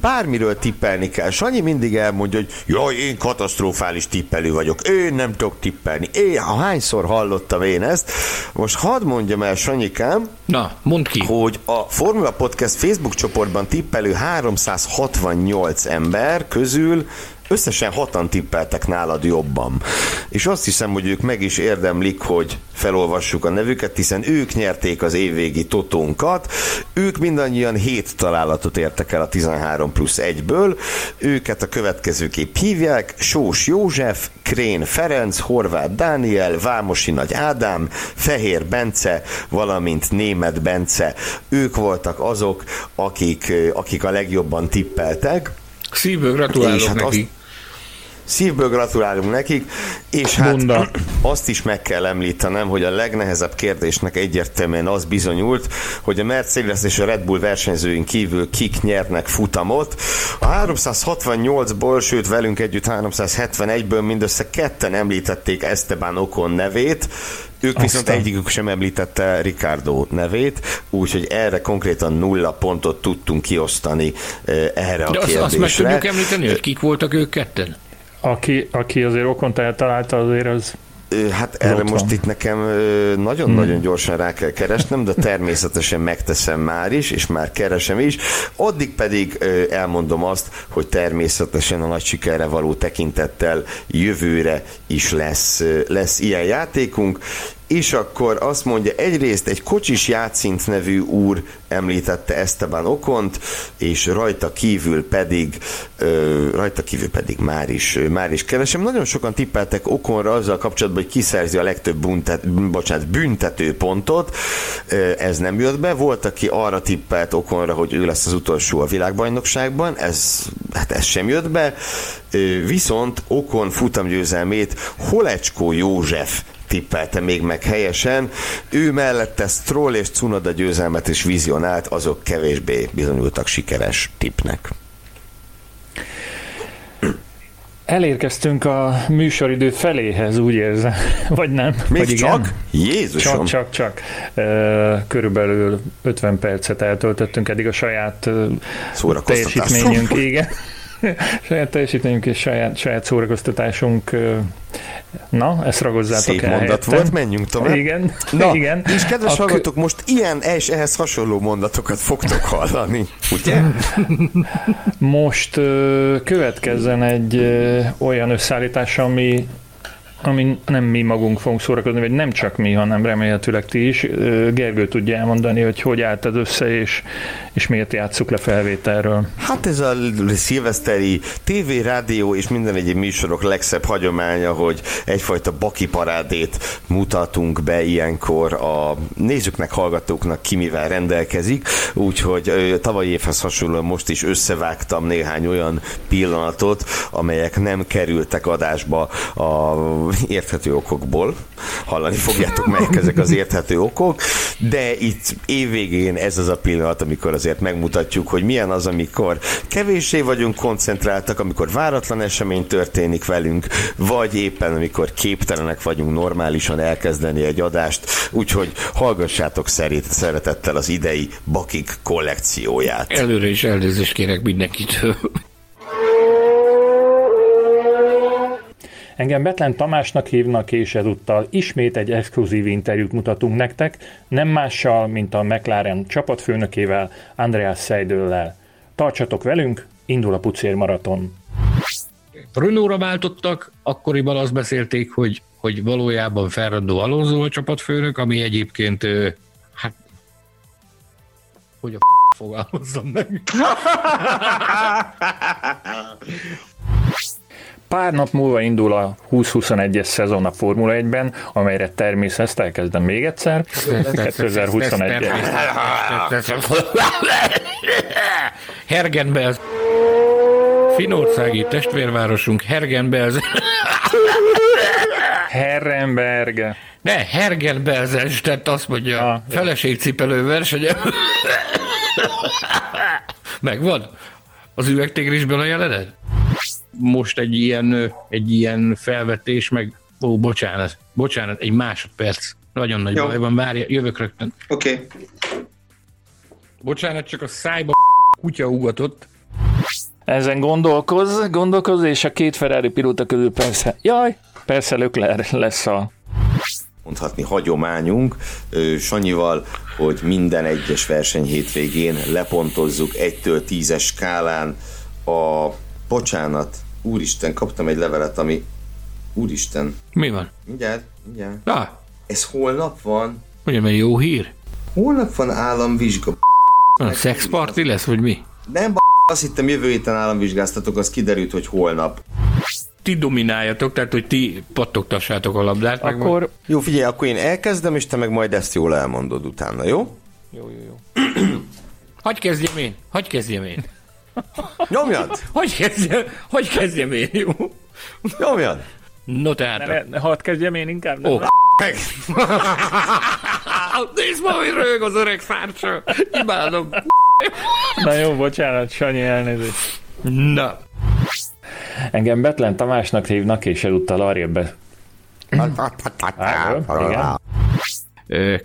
bármiről tippelni kell. Sanyi mindig elmondja, hogy jaj, én katasztrofális tippelő vagyok, én nem tudok tippelni. Én, hányszor hallottam én ezt? Most hadd mondjam el, Sanyikám, Na, mondd ki. hogy a Formula Podcast Facebook csoportban tippelő 368 ember közül Összesen hatan tippeltek nálad jobban. És azt hiszem, hogy ők meg is érdemlik, hogy felolvassuk a nevüket, hiszen ők nyerték az évvégi totónkat. Ők mindannyian 7 találatot értek el a 13 plusz 1-ből. Őket a következőképp hívják. Sós József, Krén Ferenc, Horváth Dániel, Vámosi Nagy Ádám, Fehér Bence, valamint Német Bence. Ők voltak azok, akik, akik a legjobban tippeltek. Szívből gratulálok hát neki. Azt, Szívből gratulálunk nekik, és hát Bunda. azt is meg kell említenem, hogy a legnehezebb kérdésnek egyértelműen az bizonyult, hogy a Mercedes és a Red Bull versenyzőink kívül kik nyernek futamot. A 368-ból, sőt velünk együtt 371-ből mindössze ketten említették Esteban Ocon nevét, ők Aztán. viszont egyikük sem említette Ricardo nevét, úgyhogy erre konkrétan nulla pontot tudtunk kiosztani eh, erre a De kérdésre. Azt, azt meg tudjuk említeni, hogy kik voltak ők ketten? Aki, aki azért okon találta, azért az Hát erre most van. itt nekem nagyon-nagyon hmm. gyorsan rá kell keresnem, de természetesen megteszem már is, és már keresem is. Addig pedig elmondom azt, hogy természetesen a nagy sikerre való tekintettel jövőre is lesz, lesz ilyen játékunk, és akkor azt mondja, egyrészt egy kocsis játszint nevű úr említette Esteban Okont, és rajta kívül pedig ö, rajta kívül pedig már is, már is keresem. Nagyon sokan tippeltek Okonra azzal kapcsolatban, hogy kiszerzi a legtöbb buntet, bocsánat, büntető pontot. Ez nem jött be. Volt, aki arra tippelt Okonra, hogy ő lesz az utolsó a világbajnokságban. Ez, hát ez sem jött be. Viszont Okon futamgyőzelmét Holecskó József tippelte még meg helyesen. Ő mellette Stroll és Cunoda győzelmet is vizionált, azok kevésbé bizonyultak sikeres tipnek. Elérkeztünk a műsoridő feléhez, úgy érzem, vagy nem? Még vagy csak? Igen? Jézusom! Csak, csak, csak. Körülbelül 50 percet eltöltöttünk eddig a saját teljesítményünk. Igen. saját teljesítményünk és saját, saját szórakoztatásunk. Na, ezt ragozzátok Szép el mondat helyette. volt, menjünk tovább. Igen, Na, igen. És kedves hallgatók, most ilyen és ehhez hasonló mondatokat fogtok hallani, ugye? Most következzen egy olyan összeállítás, ami ami nem mi magunk fogunk szórakozni, vagy nem csak mi, hanem remélhetőleg ti is. Gergő tudja elmondani, hogy hogy álltad össze, és, és miért játsszuk le felvételről. Hát ez a szilveszteri TV, rádió és minden egyéb műsorok legszebb hagyománya, hogy egyfajta baki parádét mutatunk be ilyenkor a nézőknek, hallgatóknak ki mivel rendelkezik, úgyhogy tavalyi évhez hasonlóan most is összevágtam néhány olyan pillanatot, amelyek nem kerültek adásba a érthető okokból. Hallani fogjátok, melyek ezek az érthető okok, de itt évvégén ez az a pillanat, amikor azért megmutatjuk, hogy milyen az, amikor kevéssé vagyunk koncentráltak, amikor váratlan esemény történik velünk, vagy éppen amikor képtelenek vagyunk normálisan elkezdeni egy adást, úgyhogy hallgassátok szerint, szeretettel az idei Bakik kollekcióját. Előre is elnézést kérek mindenkitől. Engem Betlen Tamásnak hívnak, és ezúttal ismét egy exkluzív interjút mutatunk nektek, nem mással, mint a McLaren csapatfőnökével, Andreas Seidőllel. Tartsatok velünk, indul a pucér maraton. Renault-ra váltottak, akkoriban azt beszélték, hogy, hogy valójában Ferrando Alonso a csapatfőnök, ami egyébként, hát, hogy a f- fogalmazzam meg. Pár nap múlva indul a 2021-es szezon a Formula 1-ben, amelyre természetesen ezt elkezdem még egyszer. 2021 Hergenbel. Finországi testvérvárosunk Hergenbel. Herrenberg. Ne, Hergenberzes, tehát azt mondja, Ah, ah, feleségcipelő versenye. Megvan? Az üvegtigrisből a jelenet? Most egy ilyen, egy ilyen felvetés, meg... Ó, bocsánat, bocsánat, egy másodperc. Nagyon nagy Jó. baj van, várja, jövök rögtön. Oké. Okay. Bocsánat, csak a szájba kutya ugatott. Ezen gondolkoz, gondolkoz, és a két Ferrari pilóta közül persze, jaj, persze Lökler lesz a mondhatni hagyományunk Sanyival, hogy minden egyes verseny hétvégén lepontozzuk 1-től 10-es skálán a bocsánat, úristen, kaptam egy levelet, ami úristen, Mi van? mindjárt, mindjárt. Ah, Ez holnap van? mondjam, egy jó hír? Holnap van államvizsga. A szexparti lesz, vagy mi? Nem, b- azt hittem jövő héten államvizsgáztatok, az kiderült, hogy holnap. Ti domináljatok, tehát hogy ti pattogtassátok a labdát. meg Akkor... Jó, figyelj, akkor én elkezdem, és te meg majd ezt jól elmondod utána, jó? Jó, jó, jó. Hagy kezdjem én, hagy kezdjem én. Nyomjad! Hogy kezdjem, hogy kezdjem én, jó? Nyomjad! No tehát, Ne, ne, hadd kezdjem én inkább. Ó, nem? Meg! nézd ma, hogy rög az öreg fárcsa. Imádom. Na jó, bocsánat, Sanyi, elnézést. Na, Engem Betlen Tamásnak hívnak, és eludtal arrébb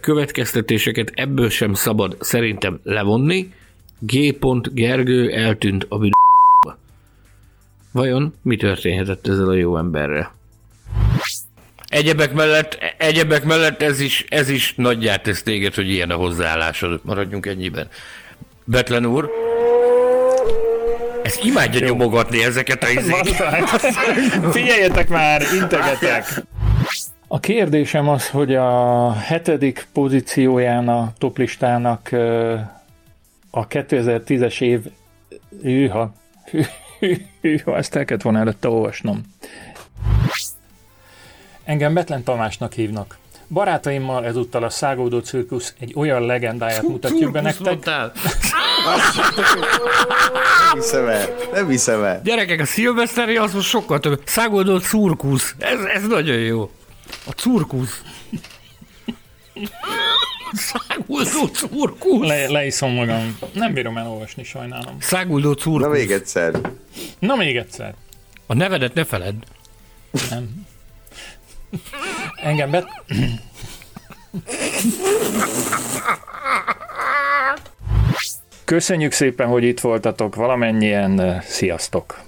következtetéseket ebből sem szabad szerintem levonni. G. Gergő eltűnt a bűn... Vajon mi történhetett ezzel a jó emberrel? Egyebek mellett, egyebek mellett ez is, ez is nagyját tesz téged, hogy ilyen a hozzáállásod. Maradjunk ennyiben. Betlen úr, ezt imádja nyomogatni ezeket a izéket. Figyeljetek már, integetek! A kérdésem az, hogy a hetedik pozícióján a toplistának a 2010-es év hűha, hű, hű, hűha, ezt el kellett volna előtte olvasnom. Engem Betlen Tamásnak hívnak. Barátaimmal ezúttal a Szágódó Cirkusz egy olyan legendáját mutatjuk be nektek. Nem hiszem el, nem hiszem el. Gyerekek, a szilveszteri az most sokkal több. Szágoldott curkusz. Ez, ez nagyon jó. A curkusz. Száguldó curkusz. le, leiszom magam. Nem bírom elolvasni, sajnálom. Száguldó Na curkusz. még egyszer. Na még egyszer. A nevedet ne feledd. Nem. Engem bet... Köszönjük szépen, hogy itt voltatok valamennyien. Sziasztok!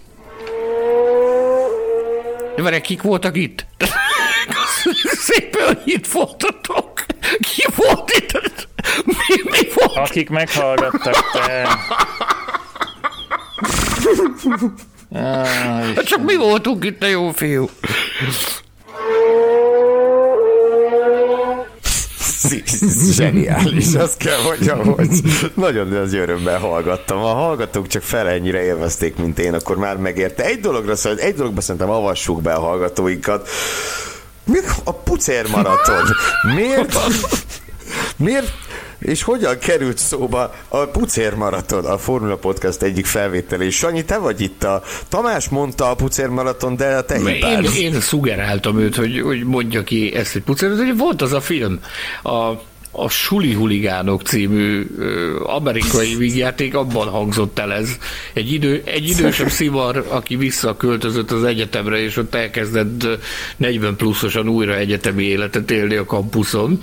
De várj, kik voltak itt? Szépen, hogy itt voltatok. Ki volt itt? Mi, mi volt? Akik meghallgattak, te... Hát Csak mi voltunk itt, te jó fiú. Zseniális, azt kell mondjam, hogy nagyon nagy örömmel hallgattam. Ha a hallgatók csak fele ennyire élvezték, mint én, akkor már megérte. Egy dologra szóval, egy dologba szerintem avassuk be a hallgatóinkat. Mi a pucér maraton? Miért? Miért? És hogyan került szóba a Pucér Maraton, a Formula Podcast egyik felvételi? Sanyi, te vagy itt a... Tamás mondta a Pucér Maraton, de a te Én, hibád. én szugeráltam őt, hogy, hogy mondja ki ezt, hogy pucér. Ez Volt az a film, a, a Suli Huligánok című ö, amerikai vígjáték, abban hangzott el ez. Egy, idő, egy idősebb szivar, aki visszaköltözött az egyetemre, és ott elkezdett ö, 40 pluszosan újra egyetemi életet élni a kampuszon.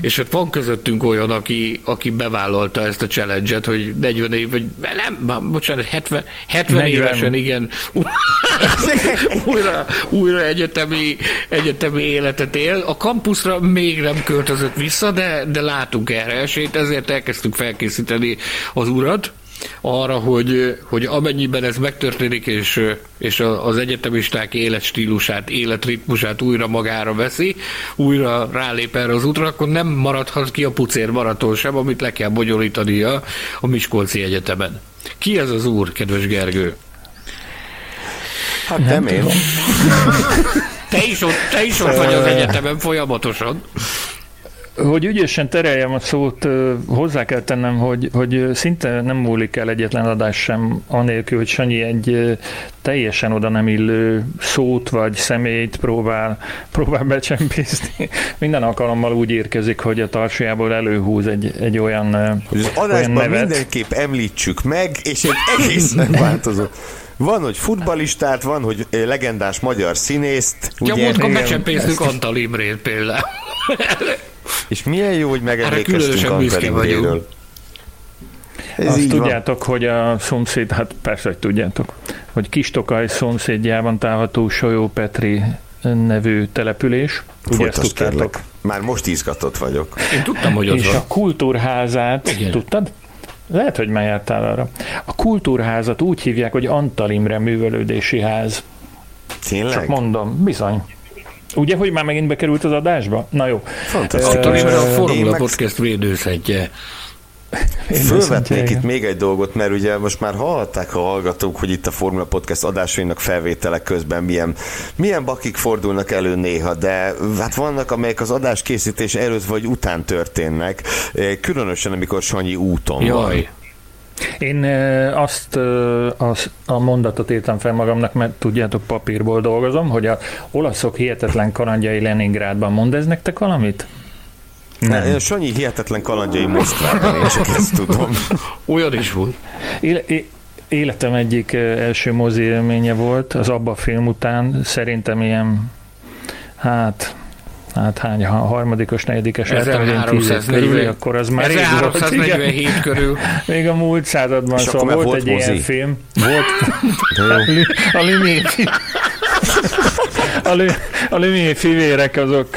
És hát van közöttünk olyan, aki, aki bevállalta ezt a challenge-et, hogy 40 év, vagy nem, bocsánat, 70, 70 40. évesen, igen, újra, újra egyetemi, egyetemi életet él. A kampuszra még nem költözött vissza, de, de látunk erre esélyt, ezért elkezdtük felkészíteni az urat arra, hogy, hogy amennyiben ez megtörténik, és, és az egyetemisták életstílusát, életritmusát újra magára veszi, újra rálép erre az útra, akkor nem maradhat ki a pucér maraton sem, amit le kell bonyolítania a Miskolci Egyetemen. Ki ez az úr, kedves Gergő? Hát nem én. Te is ott, te is ott vagy az egyetemen folyamatosan. Hogy ügyesen tereljem a szót, hozzá kell tennem, hogy, hogy szinte nem múlik el egyetlen adás sem anélkül, hogy Sanyi egy teljesen oda nem illő szót vagy személyt próbál, próbál becsempészni. Minden alkalommal úgy érkezik, hogy a tarsiából előhúz egy, egy olyan hogy Az adásban olyan nevet. mindenképp említsük meg, és egy egészen változó. Van, hogy futbalistát, van, hogy legendás magyar színészt. Ja, múltkor becsempésztük Antal Imrét például. És milyen jó, hogy megemlékeztünk Antal Imréről. Ez Azt tudjátok, van. hogy a szomszéd, hát persze, hogy tudjátok, hogy Kistokaj szomszédjában található Solyó Petri nevű település. Ezt tudtátok? Már most izgatott vagyok. Én tudtam, hogy ott És van. a kultúrházát, Igen. tudtad? Lehet, hogy már jártál arra. A kultúrházat úgy hívják, hogy Antal Imre művelődési ház. Tényleg? Csak mondom, bizony. Ugye, hogy már megint bekerült az adásba? Na jó. Fantasztikus. Antal Imre a Formula meg... Podcast védőszedje. Fölvetnék itt még egy dolgot, mert ugye most már hallhatták a hallgatók, hogy itt a Formula Podcast adásainak felvételek közben milyen, milyen bakik fordulnak elő néha, de hát vannak, amelyek az adás készítés előtt vagy után történnek, eh, különösen amikor Sanyi úton Jaj. van. Én azt, azt a mondatot írtam fel magamnak, mert tudjátok, papírból dolgozom, hogy a olaszok hihetetlen kalandjai Leningrádban mond ez nektek valamit? Nem. Én Sanyi hihetetlen kalandjai Moszkvában, én csak ezt tudom. Olyan is volt. életem egyik első mozi élménye volt, az abba film után, szerintem ilyen, hát hát hány, ha harmadikos, negyedikes, 1347 akkor az már 1347 körül. Még a múlt században, És szóval volt, volt egy mozi. ilyen film. Volt. a Lumière a Lumière fivérek azok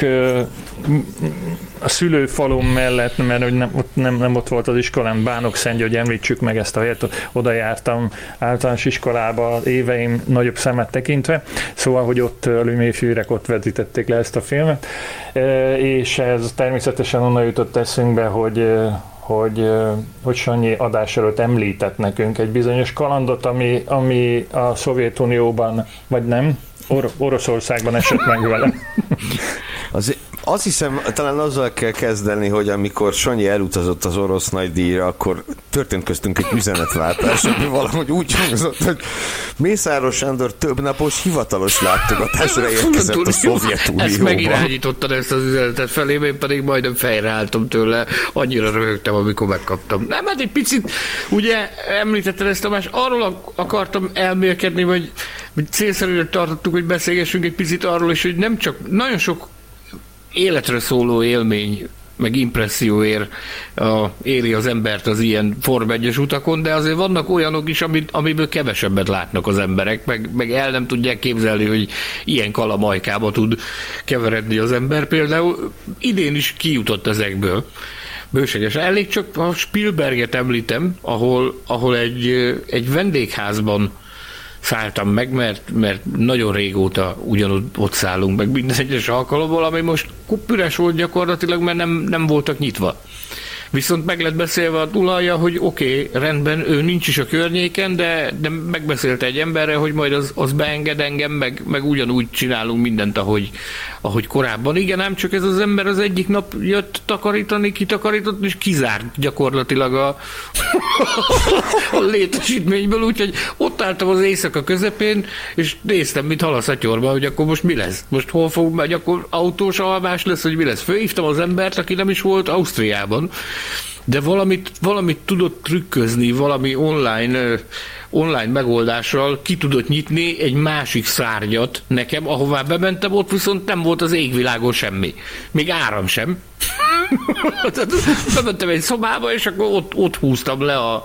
a szülőfalom mellett, mert hogy nem, ott, nem, nem ott volt az iskolám, Bánok Szentgy, hogy említsük meg ezt a helyet, oda jártam általános iskolába éveim nagyobb szemet tekintve, szóval, hogy ott a Lumière ott vetítették le ezt a filmet, e, és ez természetesen onnan jutott eszünkbe, hogy e, hogy, e, hogy Sanyi adás előtt említett nekünk egy bizonyos kalandot, ami, ami a Szovjetunióban, vagy nem, Or- Oroszországban esett meg vele. Az, azt hiszem, talán azzal kell kezdeni, hogy amikor Sanyi elutazott az orosz nagydíjra, akkor történt köztünk egy üzenetváltás, ami valahogy úgy hangzott, hogy Mészáros Sándor több napos hivatalos látogatásra érkezett a Szovjetunióba. Ezt megirányítottad ezt az üzenetet felé, én pedig majdnem fejreálltam tőle, annyira röhögtem, amikor megkaptam. Nem, hát egy picit, ugye említetted ezt, Tamás, arról akartam elmélkedni, vagy, vagy célszerűen tartottuk, hogy beszélgessünk egy picit arról is, hogy nem csak nagyon sok életre szóló élmény meg impresszióért a, éri az embert az ilyen Form 1 utakon, de azért vannak olyanok is, amit, amiből kevesebbet látnak az emberek, meg, meg el nem tudják képzelni, hogy ilyen kalamajkába tud keveredni az ember. Például idén is kijutott ezekből. Bőséges. Elég csak a Spielberget említem, ahol, ahol egy, egy vendégházban szálltam meg, mert, mert nagyon régóta ugyanott ott szállunk meg minden egyes alkalommal, ami most üres volt gyakorlatilag, mert nem, nem voltak nyitva. Viszont meg lett beszélve a tulajja, hogy oké, okay, rendben, ő nincs is a környéken, de, de megbeszélte egy emberre, hogy majd az, az beenged engem, meg, meg ugyanúgy csinálunk mindent, ahogy, ahogy korábban. Igen, nem csak ez az ember az egyik nap jött takarítani, kitakarított, és kizárt gyakorlatilag a, a létesítményből, úgyhogy ott álltam az éjszaka közepén, és néztem, mint hal a szatyorba, hogy akkor most mi lesz? Most hol fog, megy, akkor autós alvás lesz, hogy mi lesz? Főhívtam az embert, aki nem is volt Ausztriában, de valamit, valamit tudott trükközni, valami online, online megoldással ki tudott nyitni egy másik szárnyat nekem, ahová bementem, ott viszont nem volt az égvilágon semmi. Még áram sem. Bementem egy szobába, és akkor ott, ott húztam le a,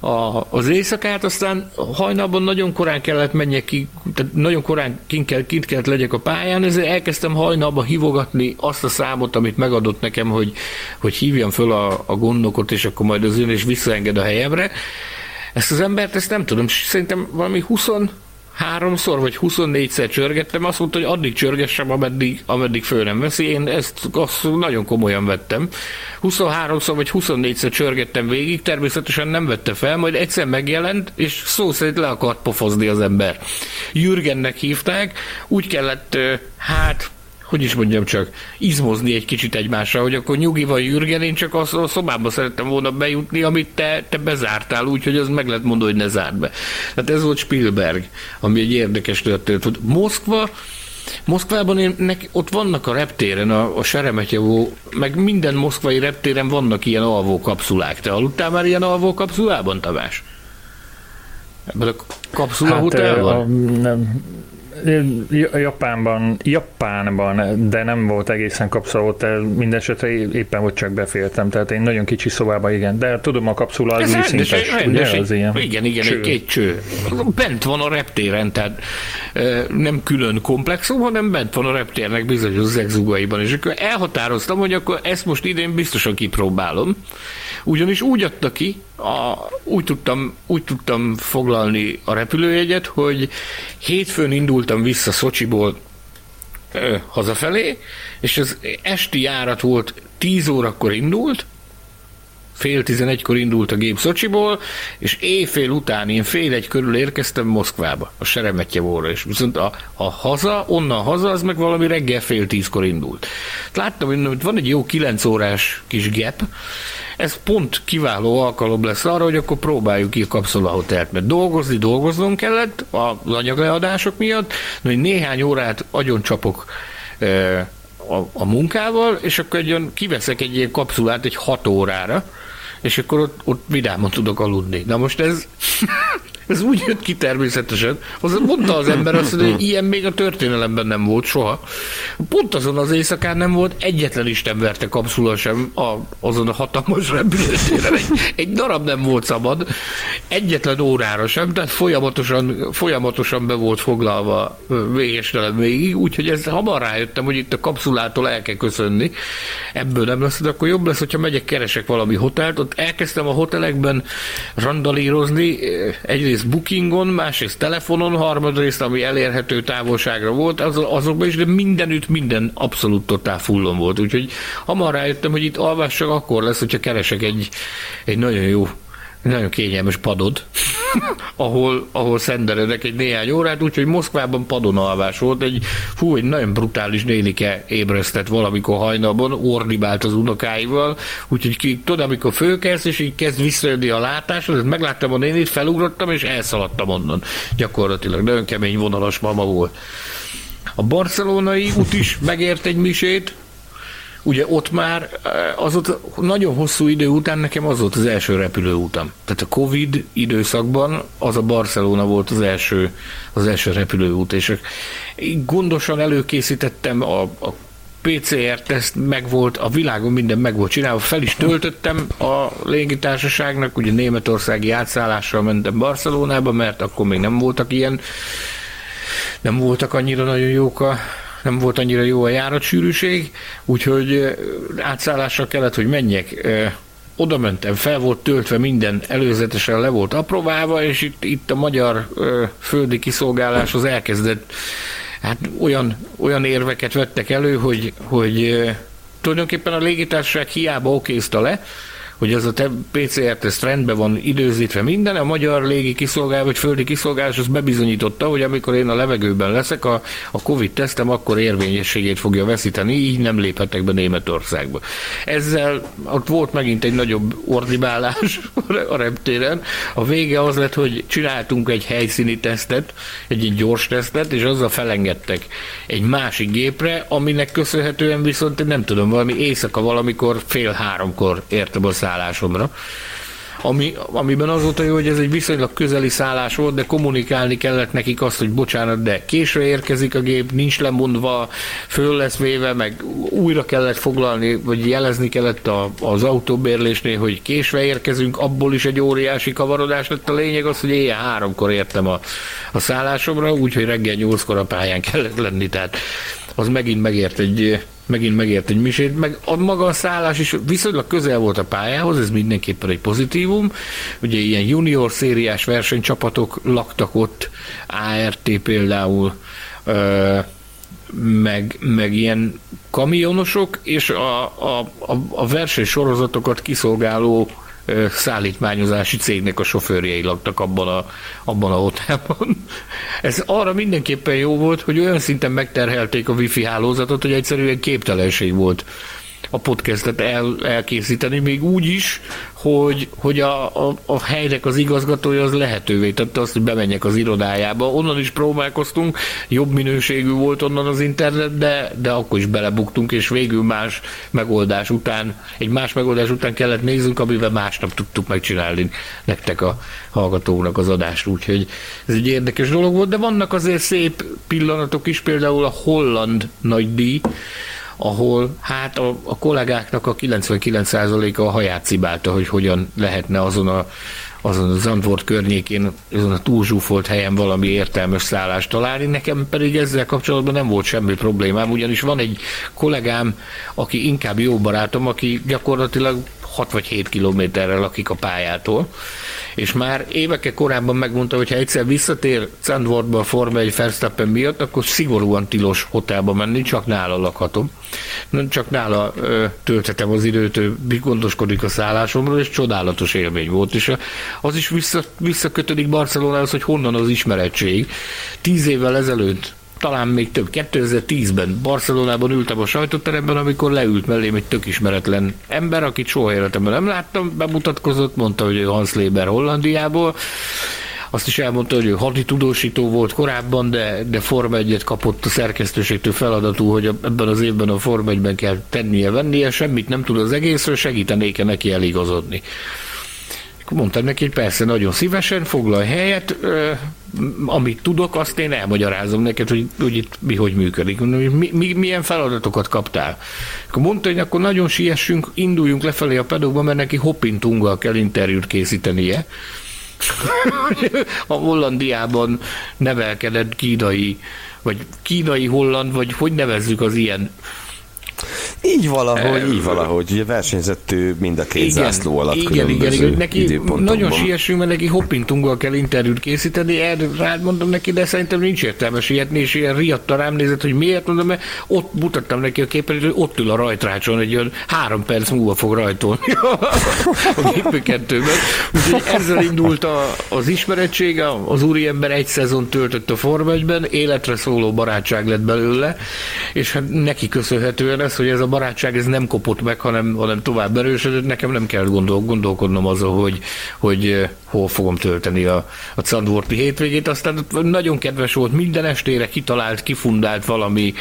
a, az éjszakát, aztán hajnalban nagyon korán kellett menjek ki, tehát nagyon korán kint, kell, kint kellett legyek a pályán, ezért elkezdtem hajnalban hívogatni azt a számot, amit megadott nekem, hogy, hogy hívjam föl a, a gondnokot, és akkor majd az ön is visszaenged a helyemre. Ezt az embert, ezt nem tudom, szerintem valami 20 háromszor vagy 24-szer csörgettem, azt mondta, hogy addig csörgessem, ameddig, ameddig föl nem veszi. Én ezt azt nagyon komolyan vettem. 23-szor vagy 24-szer csörgettem végig, természetesen nem vette fel, majd egyszer megjelent, és szó szerint le akart pofozni az ember. Jürgennek hívták, úgy kellett, hát hogy is mondjam csak, izmozni egy kicsit egymásra, hogy akkor nyugi van Jürgen, én csak a szobába szerettem volna bejutni, amit te, te bezártál, úgyhogy az meg lehet mondani, hogy ne zárd be. Tehát ez volt Spielberg, ami egy érdekes történet. Moszkva, Moszkvában én, nek, ott vannak a reptéren, a, a Seremetyevó, meg minden moszkvai reptéren vannak ilyen alvó kapszulák. Te aludtál már ilyen alvó kapszulában, Tamás? Ebben a kapszula hát, hotelban? A, nem, Japánban, Japánban, de nem volt egészen kapszula mindesetre éppen hogy csak befértem, tehát én nagyon kicsi szobában, igen, de tudom a kapszula az úgy szintes, rendes, ugye, az ilyen Igen, igen, cső. egy, egy cső. Bent van a reptéren, tehát nem külön komplexum, hanem bent van a reptérnek bizonyos zegzugaiban, és akkor elhatároztam, hogy akkor ezt most idén biztosan kipróbálom, ugyanis úgy adta ki, a, úgy, tudtam, úgy tudtam foglalni a repülőjegyet, hogy hétfőn indultam vissza Szocsiból ö, hazafelé, és az esti járat volt 10 órakor indult, fél tizenegykor indult a gép Szocsiból, és éjfél után én fél egy körül érkeztem Moszkvába, a Seremetjevóra, és viszont a, a haza, onnan haza, az meg valami reggel fél tízkor indult. Láttam, hogy van egy jó kilenc órás kis gap, ez pont kiváló alkalom lesz arra, hogy akkor próbáljuk ki a kapszolahotelt, mert dolgozni dolgoznom kellett az anyagleadások miatt, hogy néhány órát agyoncsapok e, a, a munkával, és akkor egy kiveszek egy ilyen kapszulát egy hat órára, és akkor ott, ott vidáman tudok aludni. Na most ez ez úgy jött ki természetesen. Az, mondta az ember azt, hogy ilyen még a történelemben nem volt soha. Pont azon az éjszakán nem volt egyetlen Isten verte kapszula sem a, azon a hatalmas repülőtéren. Egy, egy darab nem volt szabad, egyetlen órára sem, tehát folyamatosan, folyamatosan be volt foglalva végestelen végig, úgyhogy ez hamar rájöttem, hogy itt a kapszulától el kell köszönni. Ebből nem lesz, de akkor jobb lesz, hogyha megyek, keresek valami hotelt. Ott elkezdtem a hotelekben randalírozni, egyrészt egyrészt bookingon, másrészt telefonon, harmadrészt, ami elérhető távolságra volt, az, azokban is, de mindenütt minden abszolút totál fullon volt. Úgyhogy hamar rájöttem, hogy itt alvás csak akkor lesz, hogyha keresek egy, egy nagyon jó nagyon kényelmes padod, ahol, ahol szenderedek egy néhány órát, úgyhogy Moszkvában padon alvás volt, egy, fú, egy nagyon brutális nélike ébresztett valamikor hajnalban, ordibált az unokáival, úgyhogy ki, tudod, amikor fölkelsz, és így kezd visszajönni a látás, az megláttam a nénit, felugrottam, és elszaladtam onnan. Gyakorlatilag nagyon kemény vonalas mama volt. A barcelonai út is megért egy misét, ugye ott már eh, az ott nagyon hosszú idő után nekem az volt az első repülőútam. Tehát a Covid időszakban az a Barcelona volt az első, az első repülőút, és gondosan előkészítettem a, a PCR-teszt megvolt, a világon minden meg volt csinálva, fel is töltöttem a légitársaságnak, ugye németországi átszállással mentem Barcelonába, mert akkor még nem voltak ilyen, nem voltak annyira nagyon jók a nem volt annyira jó a járatsűrűség, úgyhogy átszállásra kellett, hogy menjek. Oda mentem, fel volt töltve minden, előzetesen le volt apróválva, és itt, itt a magyar földi kiszolgálás az elkezdett hát olyan, olyan érveket vettek elő, hogy, hogy tulajdonképpen a légitársaság hiába okézta le, hogy az a PCR-teszt rendben van időzítve minden, a magyar légi kiszolgálás vagy földi kiszolgálás az bebizonyította, hogy amikor én a levegőben leszek, a, a Covid-tesztem akkor érvényességét fogja veszíteni, így nem léphetek be Németországba. Ezzel ott volt megint egy nagyobb ordibálás a reptéren. A vége az lett, hogy csináltunk egy helyszíni tesztet, egy, egy gyors tesztet, és azzal felengedtek egy másik gépre, aminek köszönhetően viszont nem tudom, valami éjszaka valamikor fél háromkor értem a szállásomra. Ami, amiben az volt a jó, hogy ez egy viszonylag közeli szállás volt, de kommunikálni kellett nekik azt, hogy bocsánat, de késve érkezik a gép, nincs lemondva, föl lesz véve, meg újra kellett foglalni, vagy jelezni kellett a, az autóbérlésnél, hogy késve érkezünk, abból is egy óriási kavarodás lett. A lényeg az, hogy éjjel háromkor értem a, a szállásomra, úgyhogy reggel nyolckor a pályán kellett lenni, tehát az megint megért egy, megint megért egy misét, meg a maga a szállás is viszonylag közel volt a pályához, ez mindenképpen egy pozitívum. Ugye ilyen junior szériás versenycsapatok laktak ott, ART például, meg, meg ilyen kamionosok, és a, a, a, a versenysorozatokat kiszolgáló szállítmányozási cégnek a sofőrjei laktak abban a, abban a hotelban. Ez arra mindenképpen jó volt, hogy olyan szinten megterhelték a wifi hálózatot, hogy egyszerűen képtelenség volt a podcastet el, elkészíteni, még úgy is, hogy, hogy a, a, a helynek az igazgatója az lehetővé tette azt, hogy bemenjek az irodájába. Onnan is próbálkoztunk, jobb minőségű volt onnan az internet, de, de akkor is belebuktunk, és végül más megoldás után, egy más megoldás után kellett nézzünk, amivel másnap tudtuk megcsinálni nektek a hallgatónak az adást, úgyhogy ez egy érdekes dolog volt, de vannak azért szép pillanatok is, például a holland nagydíj, ahol hát a, a kollégáknak a 99%-a a haját cibálta, hogy hogyan lehetne azon a azon a Zandvort környékén, azon a túlzsúfolt helyen valami értelmes szállást találni. Nekem pedig ezzel kapcsolatban nem volt semmi problémám, ugyanis van egy kollégám, aki inkább jó barátom, aki gyakorlatilag 6 vagy 7 kilométerre lakik a pályától, és már évekkel korábban megmondta, hogy ha egyszer visszatér Zandvoortba a Forma egy Verstappen miatt, akkor szigorúan tilos hotelba menni, csak nála lakhatom. Nem csak nála ö, tölthetem az időt, ő gondoskodik a szállásomról, és csodálatos élmény volt. És az is vissza, visszakötődik Barcelonához, hogy honnan az ismerettség. Tíz évvel ezelőtt talán még több. 2010-ben Barcelonában ültem a sajtóteremben, amikor leült mellém egy tök ismeretlen ember, akit soha életemben nem láttam, bemutatkozott, mondta, hogy ő Hans Leber Hollandiából, azt is elmondta, hogy ő haditudósító volt korábban, de, de Forma 1 kapott a szerkesztőségtől feladatú, hogy ebben az évben a Forma 1 kell tennie, vennie, semmit nem tud az egészről, segítenék-e neki eligazodni. Mondtam neki, hogy persze, nagyon szívesen, foglalj helyet, amit tudok, azt én elmagyarázom neked, hogy, hogy itt mi hogy működik. Mi, mi, milyen feladatokat kaptál? Akkor mondta, hogy akkor nagyon siessünk, induljunk lefelé a pedóba, mert neki hoppintunggal kell interjút készítenie. a Hollandiában nevelkedett kínai, vagy kínai holland, vagy hogy nevezzük az ilyen így valahogy, így valahogy. Ugye versenyzett ő mind a két igen, zászló alatt igen, igen, igen. Neki nagyon siessünk, mert neki hoppintunggal kell interjút készíteni, erre rád mondom neki, de szerintem nincs értelme sietni, és ilyen riadta rám nézett, hogy miért mondom, mert ott mutattam neki a képet, hogy ott ül a rajtrácson, egy olyan három perc múlva fog rajtolni a gépőkettőben. Úgyhogy ezzel indult a, az ismerettség, az úriember egy szezon töltött a Forma életre szóló barátság lett belőle, és hát neki köszönhetően ez, hogy ez a barátság ez nem kopott meg, hanem, hanem tovább erősödött. Nekem nem kell gondol, gondolkodnom azon, hogy, hogy eh, hol fogom tölteni a, a Candvorti hétvégét. Aztán nagyon kedves volt, minden estére kitalált, kifundált valami,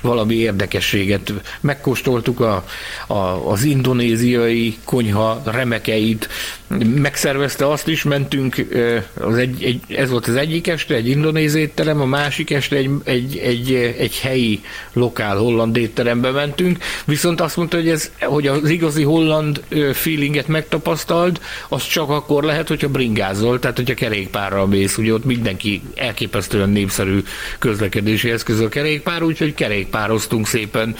valami érdekességet. Megkóstoltuk a, a, az indonéziai konyha remekeit, megszervezte azt is, mentünk, eh, az egy, egy, ez volt az egyik este, egy indonéz étterem, a másik este egy, egy, egy, egy helyi lokál holland étterembe mentünk, viszont azt mondta, hogy, ez, hogy az igazi holland feelinget megtapasztalt, az csak akkor lehet, hogyha bringázol, tehát hogyha kerékpárral mész, ugye ott mindenki elképesztően népszerű közlekedési eszköz a kerékpár, úgyhogy kerékpároztunk szépen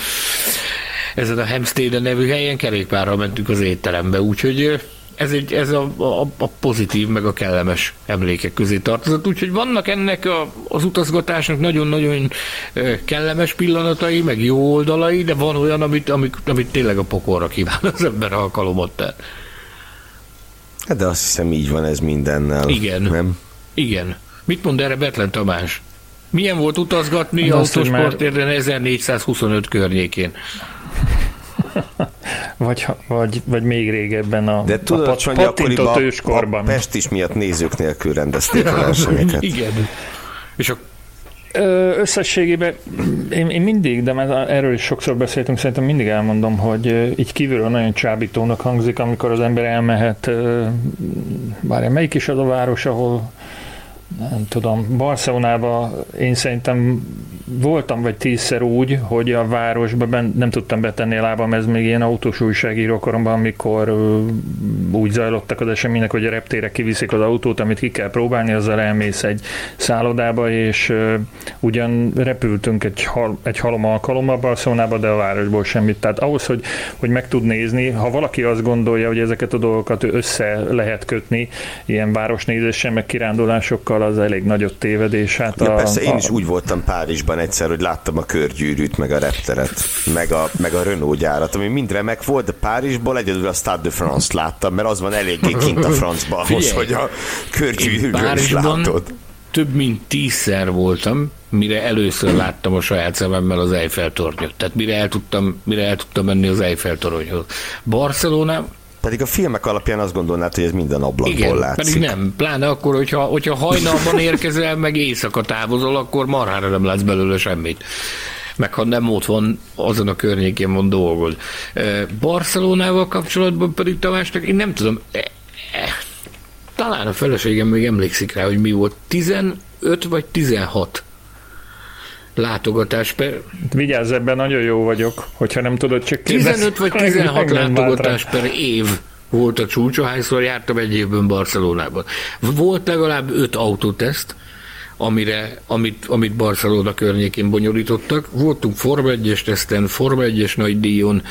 ezen a Hempstead nevű helyen kerékpárral mentünk az étterembe, úgyhogy ez, egy, ez a, a, a pozitív, meg a kellemes emlékek közé tartozott. Úgyhogy vannak ennek a, az utazgatásnak nagyon-nagyon kellemes pillanatai, meg jó oldalai, de van olyan, amit, amit, amit tényleg a pokorra kíván az ember alkalomot Hát de azt hiszem így van ez mindennel. Igen. Nem? Igen. Mit mond erre Betlen Tamás? Milyen volt utazgatni a autósportérden 1425 környékén? Vagy, vagy, vagy még régebben a, De tudod, a pat, pattintott őskorban. A Pest is miatt nézők nélkül rendezték a versenyeket. Igen. És a Összességében én, én mindig, de már erről is sokszor beszéltünk, szerintem mindig elmondom, hogy így kívülről nagyon csábítónak hangzik, amikor az ember elmehet, bár melyik is az a város, ahol nem tudom, Barcelonában én szerintem voltam vagy tízszer úgy, hogy a városban ben, nem tudtam betenni a lábam, ez még ilyen autós újságíró koromban, amikor úgy zajlottak az események, hogy a reptére kiviszik az autót, amit ki kell próbálni, azzal elmész egy szállodába, és uh, ugyan repültünk egy, hal, egy halom alkalommal Barcelonába, de a városból semmit. Tehát ahhoz, hogy, hogy meg tud nézni, ha valaki azt gondolja, hogy ezeket a dolgokat össze lehet kötni, ilyen városnézéssel, meg kirándulásokkal, az elég nagyot tévedés. Hát ja, a, persze, én a, is úgy voltam Párizsban egyszer, hogy láttam a körgyűrűt, meg a repteret, meg a, meg a Renault gyárat, ami mind remek volt, de Párizsból egyedül a Stade de France-t láttam, mert az van eléggé kint a francba ahhoz, hogy a körgyűrűről is látod. több mint tízszer voltam, mire először láttam a saját szememmel az Eiffel tornyot. Tehát mire el tudtam, mire el tudtam menni az Eiffel toronyhoz. Barcelona pedig a filmek alapján azt gondolnád, hogy ez minden ablakból Igen, látszik. pedig nem. Pláne akkor, hogyha, hogyha hajnalban érkezel, meg éjszaka távozol, akkor marhára nem látsz belőle semmit meg ha nem ott van, azon a környékén van dolgod. Barcelonával kapcsolatban pedig Tamásnak, én nem tudom, e, e, talán a feleségem még emlékszik rá, hogy mi volt, 15 vagy 16 látogatás per... Vigyázz, ebben nagyon jó vagyok, hogyha nem tudod csak kérdezni. 15 vagy 16 látogatás per év volt a csúcs, ahányszor jártam egy évben Barcelonában. Volt legalább 5 autóteszt, amire, amit, amit Barcelona környékén bonyolítottak. Voltunk Forma 1-es teszten, Forma 1-es nagy díjon.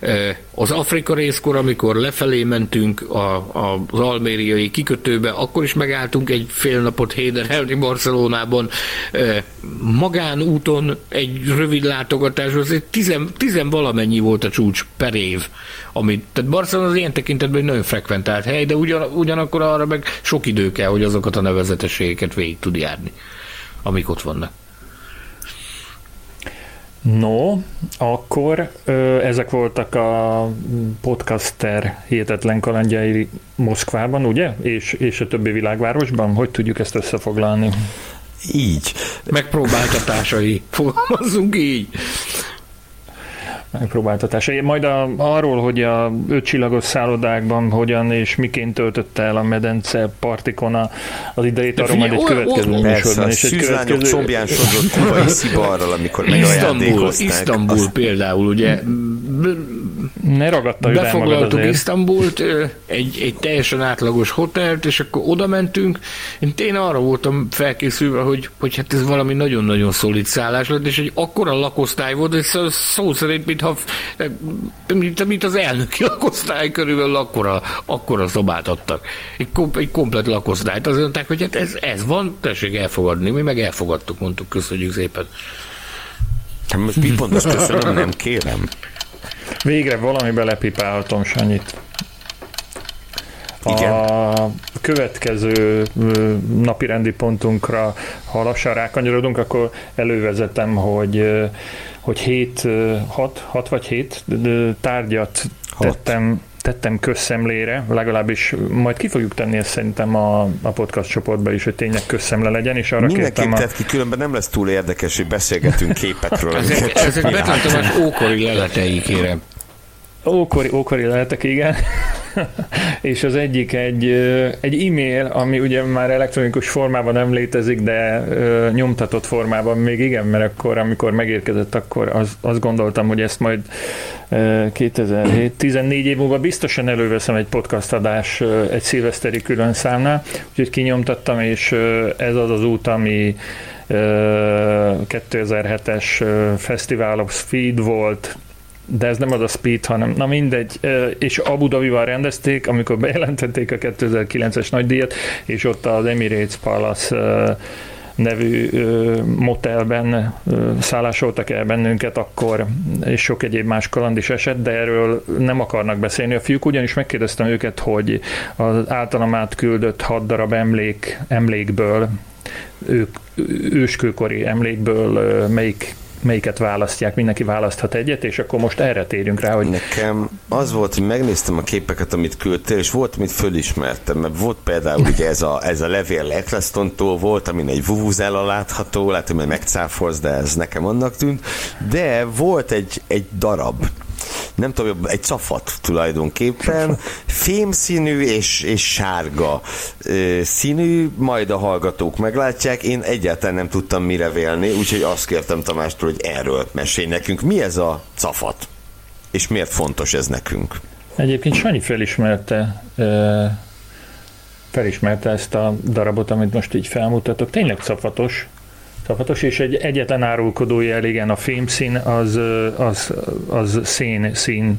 E, az Afrika részkor, amikor lefelé mentünk a, a, az almériai kikötőbe, akkor is megálltunk egy fél napot héderelni Barcelonában. E, magánúton egy rövid látogatás, az tizen, tizen valamennyi volt a csúcs per év. Amit, tehát Barcelona az ilyen tekintetben egy nagyon frekventált hely, de ugyan, ugyanakkor arra meg sok idő kell, hogy azokat a nevezetességeket végig tud járni amik ott vannak. No, akkor ö, ezek voltak a podcaster hihetetlen kalandjai Moszkvában, ugye? És, és a többi világvárosban? Hogy tudjuk ezt összefoglalni? Így. Megpróbáltatásai. Fogalmazzunk így megpróbáltatás. Majd a, arról, hogy a ötcsillagos szállodákban hogyan és miként töltötte el a medence partikon a, az idejét, arról majd egy következő műsorban. És egy következő... combján sodott kubai szibarral, amikor megajándékozták. Isztambul azt... például, ugye ne ragadta Befoglaltuk Isztambult, egy, egy teljesen átlagos hotelt, és akkor oda mentünk. Én, én arra voltam felkészülve, hogy, hogy hát ez valami nagyon-nagyon szolid szállás lett, és egy akkora lakosztály volt, hogy szó szerint, mintha, mint, mint az elnöki lakosztály körülbelül akkora, akkora szobát adtak. Egy, kom, egy komplet lakosztályt. Azt mondták, hogy hát ez, ez van, tessék elfogadni. Mi meg elfogadtuk, mondtuk, köszönjük szépen. Hát most mit mondasz, köszönöm, nem kérem. Végre valami belepipálhatom Sanyit. Igen. A következő napi rendi pontunkra, ha lassan rákanyarodunk, akkor elővezetem, hogy, hogy 7, 6, 6 vagy 7 tárgyat hat. tettem tettem közszemlére, legalábbis majd ki fogjuk tenni ezt szerintem a, a podcast csoportba is, hogy tényleg közszemle legyen, és arra Mindenképp kértem a... ki, különben nem lesz túl érdekes, hogy beszélgetünk képekről. ezek ezek betartomás ókori leleteik, kérem. Ókori, ókori lehetek, igen. és az egyik egy, egy e-mail, ami ugye már elektronikus formában nem létezik, de nyomtatott formában még igen, mert akkor, amikor megérkezett, akkor az, azt gondoltam, hogy ezt majd 2007, 14 év múlva biztosan előveszem egy podcast adás egy szilveszteri külön számnál, úgyhogy kinyomtattam, és ez az az út, ami 2007-es Festival of Speed volt, de ez nem az a Speed, hanem na mindegy, és Abu Dhabival rendezték, amikor bejelentették a 2009-es nagydíjat, és ott az Emirates Palace nevű motelben szállásoltak el bennünket akkor, és sok egyéb más kaland is esett, de erről nem akarnak beszélni. A fiúk, ugyanis megkérdeztem őket, hogy az általam átküldött hat darab emlék, emlékből, ők őskőkori emlékből melyik melyiket választják, mindenki választhat egyet, és akkor most erre térjünk rá, hogy... Nekem az volt, hogy megnéztem a képeket, amit küldtél, és volt, amit fölismertem, mert volt például ugye ez a, ez a levél Ecclestontól volt, amin egy vuvuzela látható, lehet, hogy megcáfolsz, de ez nekem annak tűnt, de volt egy, egy darab, nem tudom, egy cafat tulajdonképpen, fémszínű és, és sárga színű, majd a hallgatók meglátják. Én egyáltalán nem tudtam mire vélni, úgyhogy azt kértem Tamástól, hogy erről mesélj nekünk. Mi ez a cafat? És miért fontos ez nekünk? Egyébként Sanyi felismerte felismerte ezt a darabot, amit most így felmutatok. Tényleg cafatos, Tapatos, és egy egyetlen árulkodó jel, igen, a fémszín az, az, az szén, szín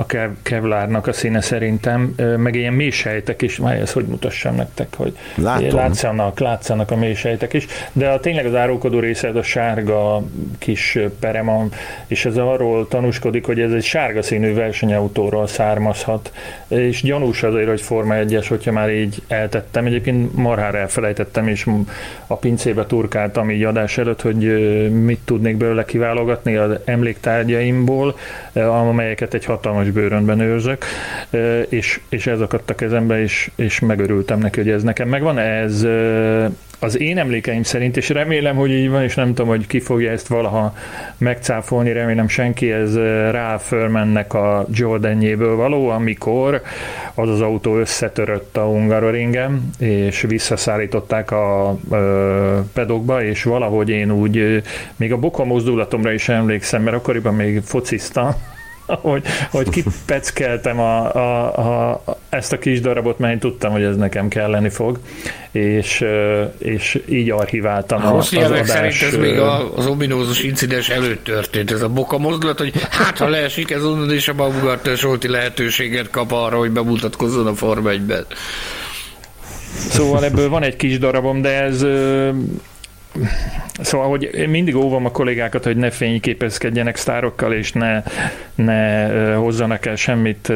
a Kevlárnak a színe szerintem, meg ilyen mélysejtek is, már ezt hogy mutassam nektek, hogy Látom. látszanak, látszanak a mélysejtek is, de a, tényleg az árulkodó része, ez a sárga kis perem, és ez arról tanúskodik, hogy ez egy sárga színű versenyautóról származhat, és gyanús azért, hogy Forma 1-es, hogyha már így eltettem. Egyébként marhára elfelejtettem, és a pincébe turkáltam így adás előtt, hogy mit tudnék belőle kiválogatni az emléktárgyaimból, amelyeket egy hatalmas bőrönben őrzök, és, és ez akadt a kezembe, és, és megörültem neki, hogy ez nekem megvan. Ez az én emlékeim szerint, és remélem, hogy így van, és nem tudom, hogy ki fogja ezt valaha megcáfolni, remélem senki, ez Ralph Furmannek a Jordanjéből való, amikor az az autó összetörött a Hungaroringen, és visszaszállították a ö, pedokba, és valahogy én úgy, még a boka mozdulatomra is emlékszem, mert akkoriban még fociztam, hogy, hogy kipeckeltem a, a, a, ezt a kis darabot, mert én tudtam, hogy ez nekem kelleni fog, és, és így archiváltam a, az adás. szerint ez még az ominózus incidens előtt történt, ez a boka mozdulat, hogy hát ha leesik ez onnan, és a Baumgartner Solti lehetőséget kap arra, hogy bemutatkozzon a Forma 1-ben. Szóval ebből van egy kis darabom, de ez Szóval, hogy én mindig óvom a kollégákat, hogy ne fényképezkedjenek sztárokkal, és ne, ne hozzanak el semmit,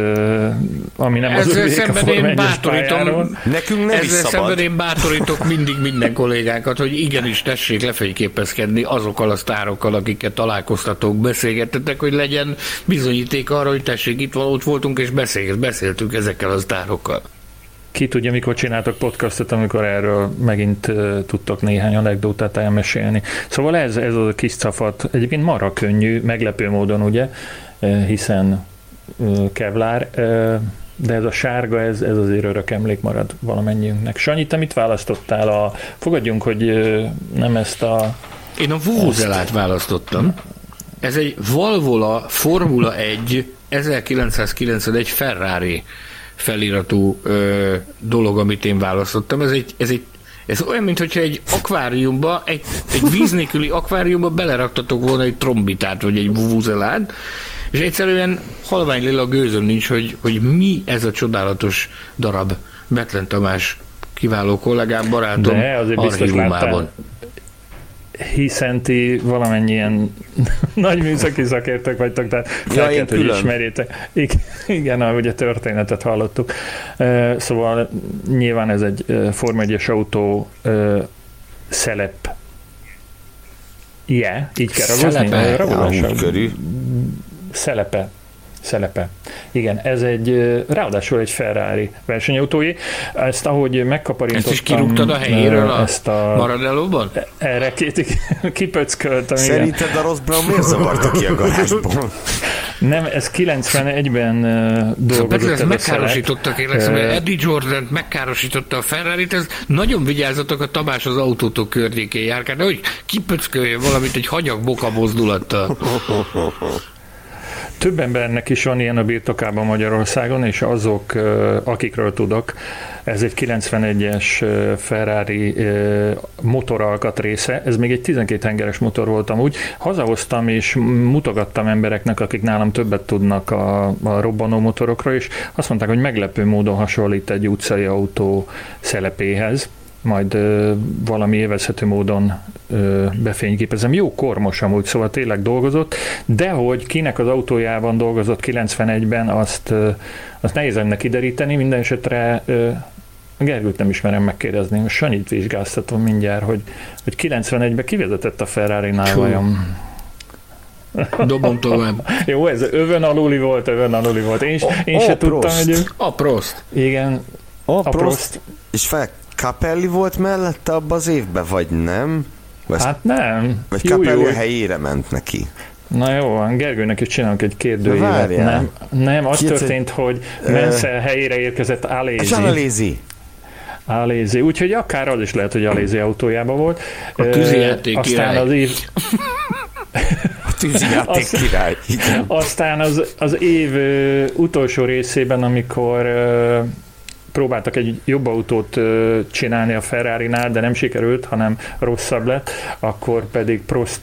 ami nem ezzel az szemben én bátorítom, Nekünk nem ezzel szemben én bátorítok mindig minden kollégákat, hogy igenis tessék lefényképezkedni azokkal a sztárokkal, akiket találkoztatók, beszélgettetek, hogy legyen bizonyíték arra, hogy tessék, itt ott voltunk és beszélt, beszéltünk ezekkel a sztárokkal ki tudja, mikor csináltok podcastot, amikor erről megint uh, tudtok néhány anekdotát elmesélni. Szóval ez, ez a kis cafat egyébként marra könnyű, meglepő módon, ugye, uh, hiszen uh, kevlár, uh, de ez a sárga, ez, ez azért örök emlék marad valamennyiünknek. Sanyi, te mit választottál? A, fogadjunk, hogy uh, nem ezt a... Én a Vuvuzelát választottam. Ez egy Valvola Formula 1 1991 Ferrari feliratú ö, dolog, amit én választottam. Ez egy, ez egy ez olyan, mintha egy akváriumba, egy, egy víz nélküli akváriumba beleraktatok volna egy trombitát, vagy egy vuvuzelát, és egyszerűen halvány lila gőzöm nincs, hogy, hogy mi ez a csodálatos darab. Betlen Tamás kiváló kollégám, barátom De azért biztos láttál, hiszen ti valamennyien nagy műszaki szakértők vagytok, tehát ja, hogy ismerjétek. Igen, ahogy a történetet hallottuk. Szóval nyilván ez egy Forma 1 autó szelep Yeah, így kell ragozni? Szelepe, Szelepe szelepe. Igen, ez egy, ráadásul egy Ferrari versenyautói. Ezt ahogy megkaparintottam... Ezt is kirúgtad a helyéről a, ezt a Maradellóban? Erre két, kipöcköltem. Szerinted igen. a Ross Brown miért zavarta ki a garázsból? Nem, ez 91-ben dolgozott. Szóval ezt megkárosítottak, én hogy Eddie Jordan megkárosította a ferrari ez nagyon vigyázzatok a Tamás az autótok környékén járkál, de hogy kipöckölje valamit egy hanyag boka mozdulattal. Több embernek is van ilyen a birtokában Magyarországon, és azok, akikről tudok, ez egy 91-es Ferrari motoralkatrésze, ez még egy 12 hengeres motor voltam úgy. Hazahoztam és mutogattam embereknek, akik nálam többet tudnak a, a robbanó motorokról, és azt mondták, hogy meglepő módon hasonlít egy utcai autó szelepéhez majd ö, valami évezhető módon ö, befényképezem. Jó kormos amúgy, szóval tényleg dolgozott, de hogy kinek az autójában dolgozott 91-ben, azt, ö, azt nehéz ennek kideríteni, minden esetre ö, Gergőt nem ismerem megkérdezni, most Sanyit vizsgáztatom mindjárt, hogy, hogy 91-ben kivezetett a Ferrari-nál vajon? Dobom tovább. Jó, ez övön aluli volt, övön aluli volt. Én, én se tudtam, hogy... A prost. Igen. A, a prost. prost. És fel Capelli volt mellette abban az évben, vagy nem? Vagy hát nem. Vagy jó, Capelli jó. a helyére ment neki. Na jó, Gergőnek is csinálunk egy kérdőívet. Nem, nem, az Két történt, egy... hogy Menzel uh, helyére érkezett Alézi. Alézi. Alézi. Úgyhogy akár az is lehet, hogy Alézi autójában volt. A tűzijáték uh, Aztán király. az év... A tűzijáték aztán, király. Aztán az, az év utolsó részében, amikor próbáltak egy jobb autót csinálni a Ferrari-nál, de nem sikerült, hanem rosszabb lett, akkor pedig Prost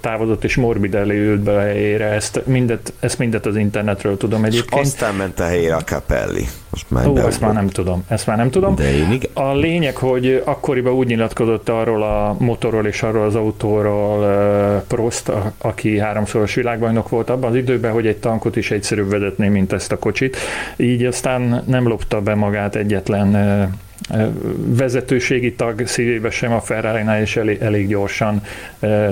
távozott és Morbidelli ült be a helyére. Ezt mindet, ezt mindet az internetről tudom egyébként. És aztán ment a helyére a Capelli. Most már Ó, ezt már nem tudom. Ezt már nem tudom. De én igen. A lényeg, hogy akkoriban úgy nyilatkozott arról a motorról és arról az autóról Prost, aki háromszoros világbajnok volt abban az időben, hogy egy tankot is egyszerűbb vezetné, mint ezt a kocsit. Így aztán nem lopta be magát egyetlen vezetőségi tag szívébe sem a ferrari és elég, elég gyorsan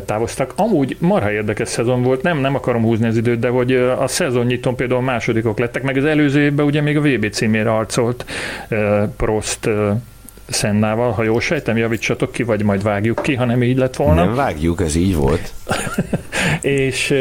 távoztak. Amúgy marha érdekes szezon volt, nem, nem akarom húzni az időt, de hogy a szezonnyiton például másodikok lettek, meg az előző évben ugye még a VB címére harcolt Prost Szennával, ha jól sejtem, javítsatok ki, vagy majd vágjuk ki, ha nem így lett volna. Nem vágjuk, ez így volt. és,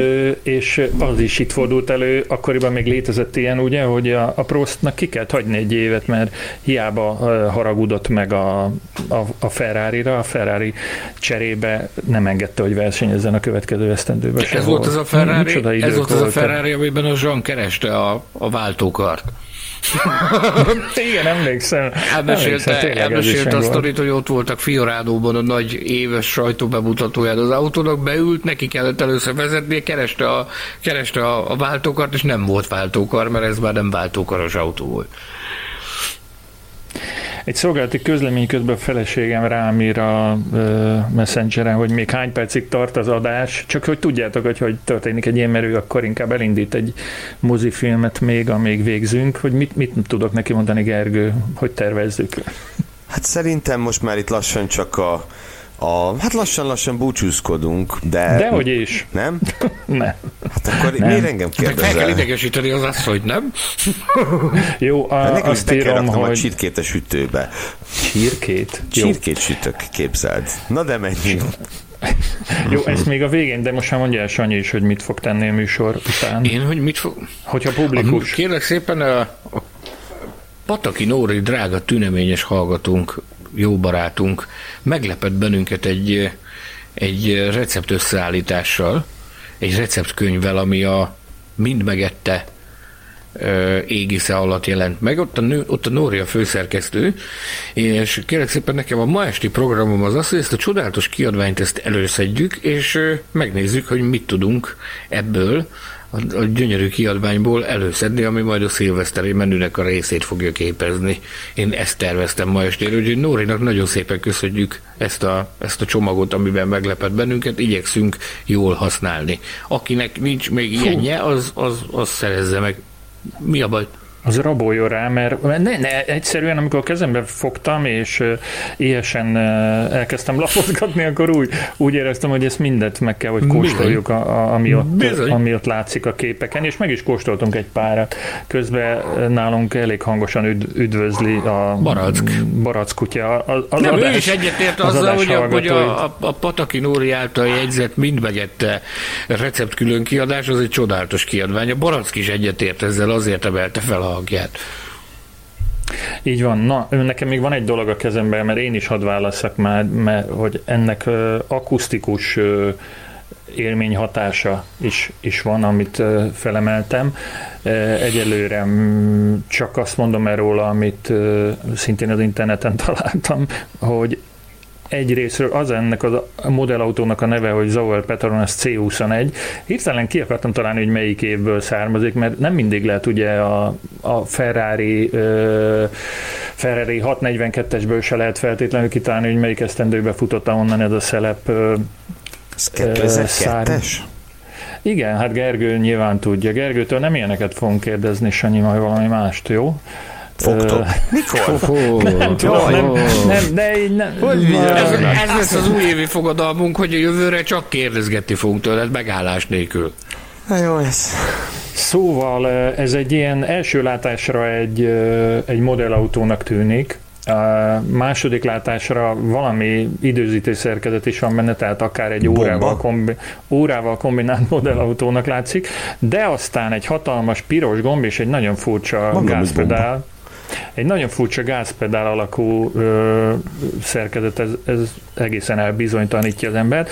és az is itt fordult elő, akkoriban még létezett ilyen, ugye, hogy a, a Prostnak ki kellett hagyni egy évet, mert hiába haragudott meg a, a, a Ferrari-ra, a Ferrari cserébe nem engedte, hogy versenyezzen a következő esztendőben. Ez volt az a Ferrari, ez volt az a Ferrari, amiben a Jean kereste a, a váltókart. Igen, emlékszem. Elmesélte, elmesélte a sztorit, hogy ott voltak Fiorádóban a nagy éves sajtóbemutatóján az autónak, beült, neki kellett először vezetni, kereste a, kereste a, a váltókart, és nem volt váltókar, mert ez már nem váltókaros autó volt. Egy szolgálati közlemény közben a feleségem rám ír a messengeren, hogy még hány percig tart az adás, csak hogy tudjátok, hogy hogy történik egy ilyen merő, akkor inkább elindít egy mozifilmet még, amíg végzünk, hogy mit, mit tudok neki mondani, Gergő, hogy tervezzük. Hát szerintem most már itt lassan csak a a, hát lassan-lassan búcsúzkodunk, de... Dehogy is. Nem? nem. Hát akkor nem. miért engem kérdezel? Fel kell idegesíteni az asszonyt, nem? Jó, a, nekem azt írom, hogy... a csirkét a sütőbe. Csirkét? Csirkét Jó. sütök, képzeld. Na de menjünk. Jó, ezt még a végén, de most már mondja el Sanyi is, hogy mit fog tenni a műsor után. Én, hogy mit fog... Hogyha publikus. A, kérlek szépen a, a Pataki Nóri drága tüneményes hallgatunk jó barátunk meglepett bennünket egy, egy recept összeállítással, egy receptkönyvvel, ami a mind megette égisze alatt jelent meg. Ott a, nő, ott a Nóri a főszerkesztő, és kérlek szépen nekem a ma esti programom az az, hogy ezt a csodálatos kiadványt ezt előszedjük, és megnézzük, hogy mit tudunk ebből a, a gyönyörű kiadványból előszedni, ami majd a szilveszteri menünek a részét fogja képezni. Én ezt terveztem ma estére, úgyhogy Nórinak nagyon szépen köszönjük ezt a, ezt a csomagot, amiben meglepett bennünket, igyekszünk jól használni. Akinek nincs még ilyenje, az, az, az szerezze meg. Mi a baj? Az raboljon rá, mert ne, ne, egyszerűen amikor a kezembe fogtam, és éhesen uh, elkezdtem lapozgatni, akkor úgy, úgy éreztem, hogy ezt mindet meg kell, hogy kóstoljuk, a, a, ami, ott, ami ott látszik a képeken, és meg is kóstoltunk egy párat. Közben nálunk elég hangosan üd, üdvözli a Barack, Barack kutya. Az, az Nem, adás, ő is egyetért az azzal, hogy, a, hogy a, a, a Pataki Nóri által jegyzett mindmegette recept külön kiadás, az egy csodálatos kiadvány. A Barack is egyetért ezzel, azért emelte fel a hangját. Így van. Na, nekem még van egy dolog a kezemben, mert én is hadd válaszok már, mert hogy ennek uh, akusztikus uh, élmény hatása is, is van, amit uh, felemeltem. Egyelőre um, csak azt mondom erről amit uh, szintén az interneten találtam, hogy egyrésztről az ennek a modellautónak a neve, hogy Zauer Petronas C21. Hirtelen ki akartam találni, hogy melyik évből származik, mert nem mindig lehet ugye a, a Ferrari ö, Ferrari 642-esből se lehet feltétlenül kitalálni, hogy melyik esztendőbe futott onnan ez a szelep ö, ez 2002-es? Igen, hát Gergő nyilván tudja. Gergőtől nem ilyeneket fogunk kérdezni, Sanyi, majd valami mást, jó? Fogtok? Mikor? nem tudom, nem, nem, így nem. Hogy ez, ez lesz az újévi fogadalmunk, hogy a jövőre csak kérdezgetni fogunk tőled megállás nélkül. Na jó ez. Szóval ez egy ilyen első látásra egy, egy modellautónak tűnik, a második látásra valami időzítés szerkezet is van benne, tehát akár egy órával, kombi, órával kombinált modellautónak látszik, de aztán egy hatalmas piros gomb és egy nagyon furcsa Magam gázpedál. Egy nagyon furcsa gázpedál alakú ö, szerkezet, ez, ez egészen elbizonytalanítja az embert.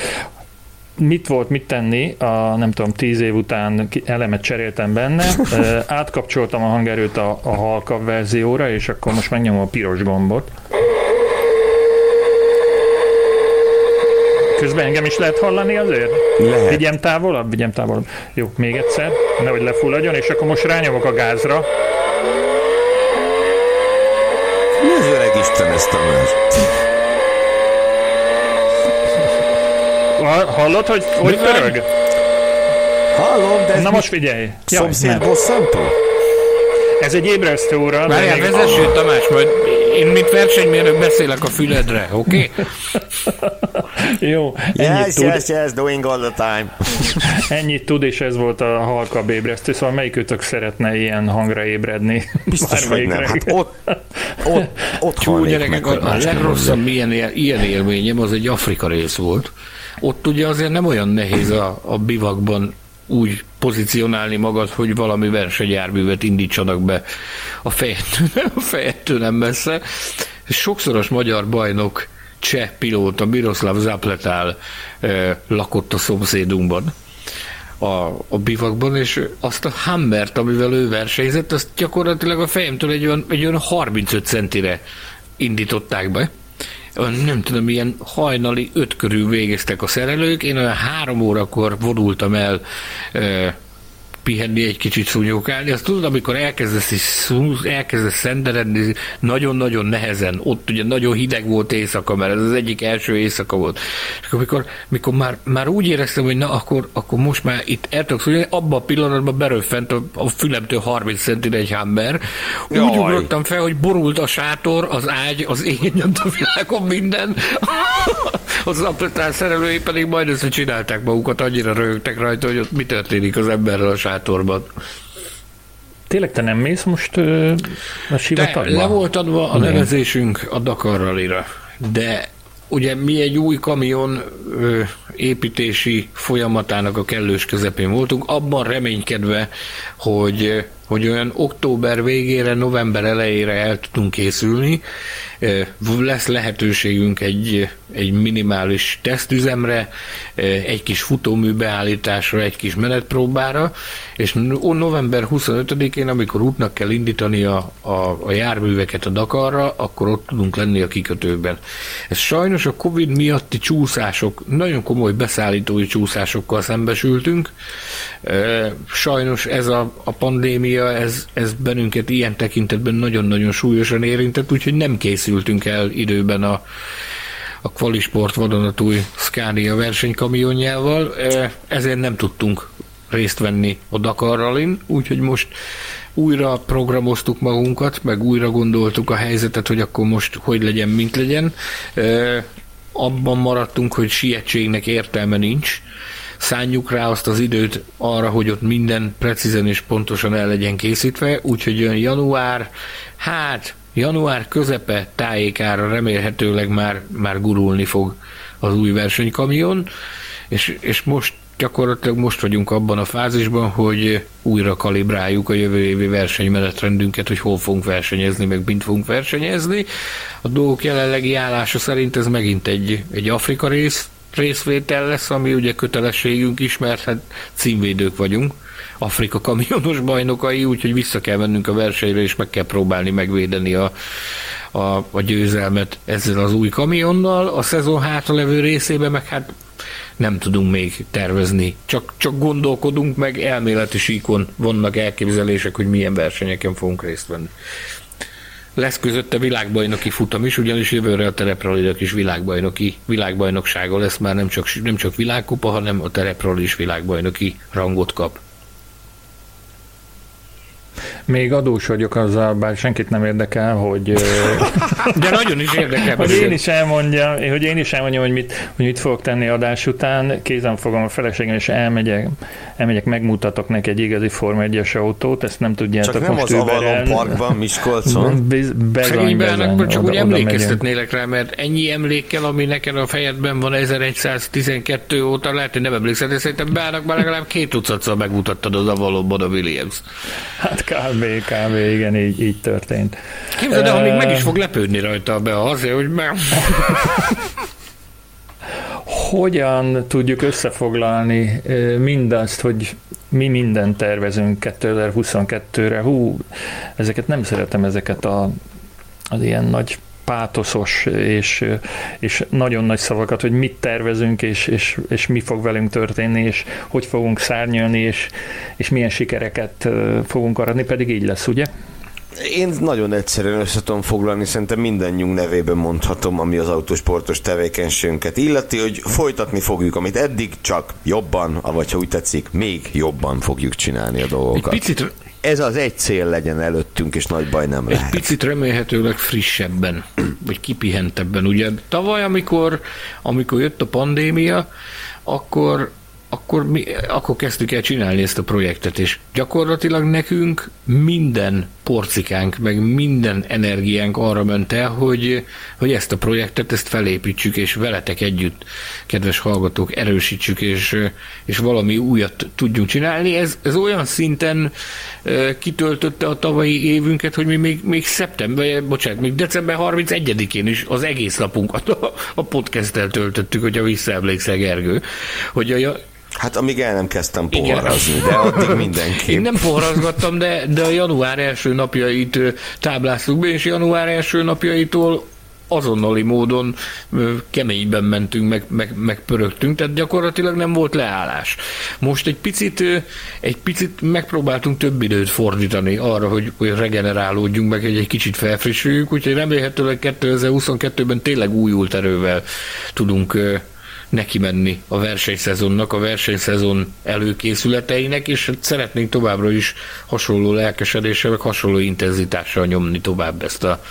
mit volt mit tenni, a nem tudom, tíz év után elemet cseréltem benne, átkapcsoltam a hangerőt a, a halkabb verzióra, és akkor most megnyomom a piros gombot. Közben engem is lehet hallani azért? Lehet. Vigyem távolabb? Vigyem távolabb. Jó, még egyszer, nehogy lefulladjon, és akkor most rányomok a gázra. Mi az öreg Isten ezt a más? Hallod, hogy hogy pörög? Hallom, de Na most figyelj. Szomszéd bosszantó? Ez egy ébresztő óra. Várjál, vezesső Tamás, majd én, mint versenymérnök beszélek a füledre, oké? Okay? Jó, ennyit Yes, tud. yes, yes, doing all the time. Ennyit tud, és ez volt a halkabb ébresztő, szóval melyikőtök szeretne ilyen hangra ébredni? Biztos, hogy nem. Hát ott, ott, ott halnék gyerekek, meg, a, a legrosszabb ilyen, él- ilyen élményem az egy Afrika rész volt. Ott ugye azért nem olyan nehéz a, a bivakban úgy pozícionálni magad, hogy valami versenyjárművet indítsanak be a fejettől, a fejettől nem messze. Sokszoros magyar bajnok cseh pilóta Miroslav Zapletál eh, lakott a szomszédunkban a, a bivakban, és azt a Hammert, amivel ő versenyzett, azt gyakorlatilag a fejemtől egy olyan, egy olyan 35 centire indították be. Nem tudom, ilyen hajnali öt körül végeztek a szerelők, én olyan három órakor vonultam el pihenni, egy kicsit szúnyókálni. Azt tudod, amikor elkezdesz, is szúz, elkezdesz szenderedni, nagyon-nagyon nehezen, ott ugye nagyon hideg volt éjszaka, mert ez az egyik első éjszaka volt. És amikor, mikor már, már úgy éreztem, hogy na, akkor, akkor most már itt el tudok szúnyogálni, abban a pillanatban beröffent a, a fülemtől 30 centire egy hammer. Úgy Jaj. ugrottam fel, hogy borult a sátor, az ágy, az én, a világon minden. Az apletán szerelői pedig majd összecsinálták magukat, annyira rögtek rajta, hogy ott mi történik az emberrel a sátorban. Tényleg te nem mész most ö, a sivatagba? le volt adva a nevezésünk a Dakar Rally-ra, de ugye mi egy új kamion ö, építési folyamatának a kellős közepén voltunk, abban reménykedve, hogy, hogy olyan október végére, november elejére el tudunk készülni, lesz lehetőségünk egy, egy minimális tesztüzemre, egy kis futómű beállításra, egy kis menetpróbára, és no- november 25-én, amikor útnak kell indítani a, a, a járműveket a Dakarra, akkor ott tudunk lenni a kikötőben. Ez sajnos a Covid miatti csúszások, nagyon komoly beszállítói csúszásokkal szembesültünk. Sajnos ez a, a pandémia, ez, ez bennünket ilyen tekintetben nagyon-nagyon súlyosan érintett, úgyhogy nem készültünk el időben a, a Qualisport vadonatúj Scania versenykamionjával, eh, ezért nem tudtunk részt venni a Dakar Rallyn, úgyhogy most újra programoztuk magunkat, meg újra gondoltuk a helyzetet, hogy akkor most hogy legyen, mint legyen. Eh, Abban maradtunk, hogy sietségnek értelme nincs, szánjuk rá azt az időt arra, hogy ott minden precízen és pontosan el legyen készítve, úgyhogy olyan január, hát január közepe tájékára remélhetőleg már, már gurulni fog az új versenykamion, és, és most gyakorlatilag most vagyunk abban a fázisban, hogy újra kalibráljuk a jövő évi versenymenetrendünket, hogy hol fogunk versenyezni, meg mint fogunk versenyezni. A dolgok jelenlegi állása szerint ez megint egy, egy Afrika rész, részvétel lesz, ami ugye kötelességünk is, mert hát címvédők vagyunk. Afrika kamionos bajnokai, úgyhogy vissza kell vennünk a versenyre, és meg kell próbálni megvédeni a, a, a győzelmet ezzel az új kamionnal. A szezon hátralevő részében meg hát nem tudunk még tervezni. Csak, csak gondolkodunk, meg elméleti síkon vannak elképzelések, hogy milyen versenyeken fogunk részt venni. Lesz közötte világbajnoki futam is, ugyanis jövőre a terepralidak is világbajnoki, világbajnoksága lesz, már nem csak, nem csak világkupa, hanem a tereprali is világbajnoki rangot kap. Még adós vagyok azzal, bár senkit nem érdekel, hogy, De nagyon is érdekel. hogy én is elmondjam, hogy én is elmondjam, hogy mit, hogy mit fogok tenni adás után. Kézen fogom a feleségem, és elmegyek, elmegyek megmutatok neki egy igazi Forma 1-es autót, ezt nem tudjátok Csak nem most az Avalon. Parkban, Miskolcon. Biz- Bezony, bezony, csak oda- úgy emlékeztetnélek rá, mert ennyi emlékkel, ami neked a fejedben van 1112 óta, lehet, hogy nem emlékszel, de szerintem Beának már legalább két tucatszor megmutattad az Avalonban a Williams. Hát kb. Kb. igen, így, így történt. Képzeld el, ha még meg is fog lepődni rajta a Bea azért, hogy meg... hogyan tudjuk összefoglalni mindazt, hogy mi mindent tervezünk 2022-re. Hú, ezeket nem szeretem, ezeket a, az ilyen nagy pátoszos és, és nagyon nagy szavakat, hogy mit tervezünk, és, és, és mi fog velünk történni, és hogy fogunk szárnyalni, és, és milyen sikereket fogunk aradni, pedig így lesz, ugye? Én nagyon egyszerűen össze tudom foglalni, szerintem mindannyiunk nevében mondhatom, ami az autósportos tevékenységünket illeti, hogy folytatni fogjuk, amit eddig, csak jobban, vagy ha úgy tetszik, még jobban fogjuk csinálni a dolgokat. Egy picit, Ez az egy cél legyen előttünk, és nagy baj nem egy lehet. picit remélhetőleg frissebben, vagy kipihentebben. Ugye tavaly, amikor, amikor jött a pandémia, akkor akkor, mi, akkor kezdtük el csinálni ezt a projektet, és gyakorlatilag nekünk minden porcikánk, meg minden energiánk arra ment el, hogy, hogy ezt a projektet, ezt felépítsük, és veletek együtt, kedves hallgatók, erősítsük, és, és valami újat tudjunk csinálni. Ez, ez olyan szinten kitöltötte a tavalyi évünket, hogy mi még, még szeptember, bocsánat, még december 31-én is az egész napunkat a, a podcasttel töltöttük, hogyha visszaemlékszel, Gergő, hogy a, Hát amíg el nem kezdtem poharazni, de addig mindenki. Én nem poharazgattam, de, de a január első napjait tábláztuk be, és január első napjaitól azonnali módon keményben mentünk, meg, meg, meg pörögtünk, tehát gyakorlatilag nem volt leállás. Most egy picit, egy picit megpróbáltunk több időt fordítani arra, hogy, hogy regenerálódjunk, meg egy, egy kicsit felfrissüljünk, úgyhogy remélhetőleg 2022-ben tényleg újult erővel tudunk neki menni a versenyszezonnak, a versenyszezon előkészületeinek, és szeretnénk továbbra is hasonló lelkesedéssel, meg hasonló intenzitással nyomni tovább ezt a,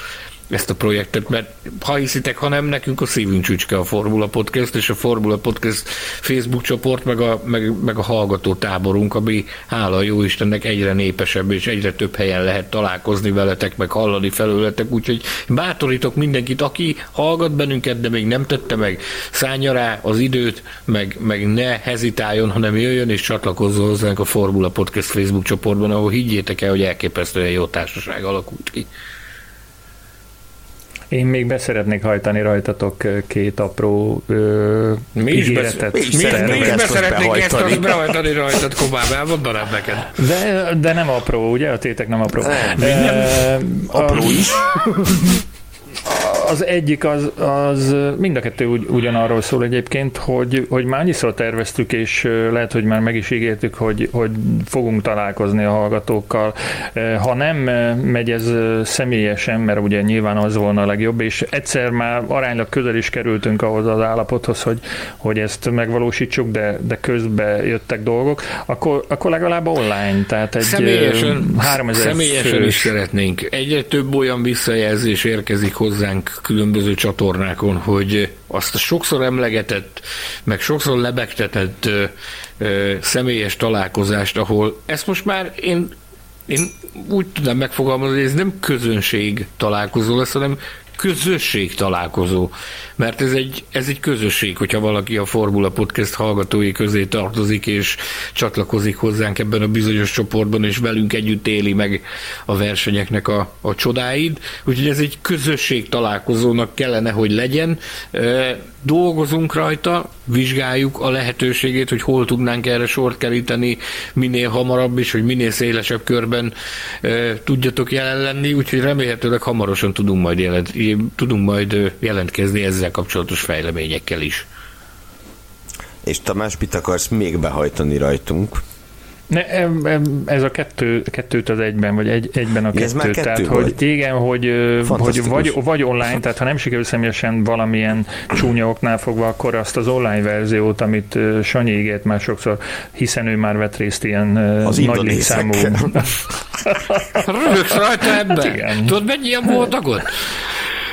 ezt a projektet, mert ha hiszitek, ha nem, nekünk a szívünk csücske a Formula Podcast, és a Formula Podcast Facebook csoport, meg a, meg, meg a hallgató táborunk, ami hála jó Istennek egyre népesebb, és egyre több helyen lehet találkozni veletek, meg hallani felőletek, úgyhogy bátorítok mindenkit, aki hallgat bennünket, de még nem tette meg, szállja rá az időt, meg, meg ne hezitáljon, hanem jöjjön és csatlakozzon hozzánk a Formula Podcast Facebook csoportban, ahol higgyétek el, hogy elképesztően jó társaság alakult ki. Én még beszeretnék hajtani rajtatok két apró ö, Mi is, ígéretet. mi is mi, szeretnénk mi is beszeretnénk ezt azt behajtani rajtad, Kobám, elmondanám neked. De, de nem apró, ugye? A tétek nem apró. Nem, Ö, Apró a- is. Az egyik az, az mind a kettő ugy, ugyanarról szól egyébként, hogy, hogy már annyiszor terveztük, és lehet, hogy már meg is ígértük, hogy, hogy fogunk találkozni a hallgatókkal. Ha nem megy ez személyesen, mert ugye nyilván az volna a legjobb, és egyszer már aránylag közel is kerültünk ahhoz az állapothoz, hogy, hogy ezt megvalósítsuk, de, de közbe jöttek dolgok, akkor, akkor legalább online, tehát egy Személyesen, 3000 személyesen fős- is szeretnénk. Egyre több olyan visszajelzés érkezik hozzánk különböző csatornákon, hogy azt a sokszor emlegetett, meg sokszor lebegtetett ö, ö, személyes találkozást, ahol ezt most már én én úgy tudnám megfogalmazni, hogy ez nem közönség találkozó lesz, hanem közösség találkozó. Mert ez egy, ez egy közösség, hogyha valaki a Formula Podcast hallgatói közé tartozik, és csatlakozik hozzánk ebben a bizonyos csoportban, és velünk együtt éli meg a versenyeknek a, a csodáid. Úgyhogy ez egy közösség találkozónak kellene, hogy legyen. Dolgozunk rajta, vizsgáljuk a lehetőségét, hogy hol tudnánk erre sort keríteni minél hamarabb, és hogy minél szélesebb körben tudjatok jelen lenni, úgyhogy remélhetőleg hamarosan tudunk majd, jelent, tudunk majd jelentkezni ezzel kapcsolatos fejleményekkel is. És Tamás, mit akarsz még behajtani rajtunk? Ne, ez a kettő, kettőt az egyben, vagy egy, egyben a ez kettő. tehát, volt. hogy igen, hogy, hogy vagy, vagy online, tehát ha nem sikerül személyesen valamilyen csúnya oknál fogva, akkor azt az online verziót, amit Sanyi ígért már sokszor, hiszen ő már vett részt ilyen Az nagy létszámú. Rögsz rajta ebben? Hát igen. Tudod, mennyien voltak ott?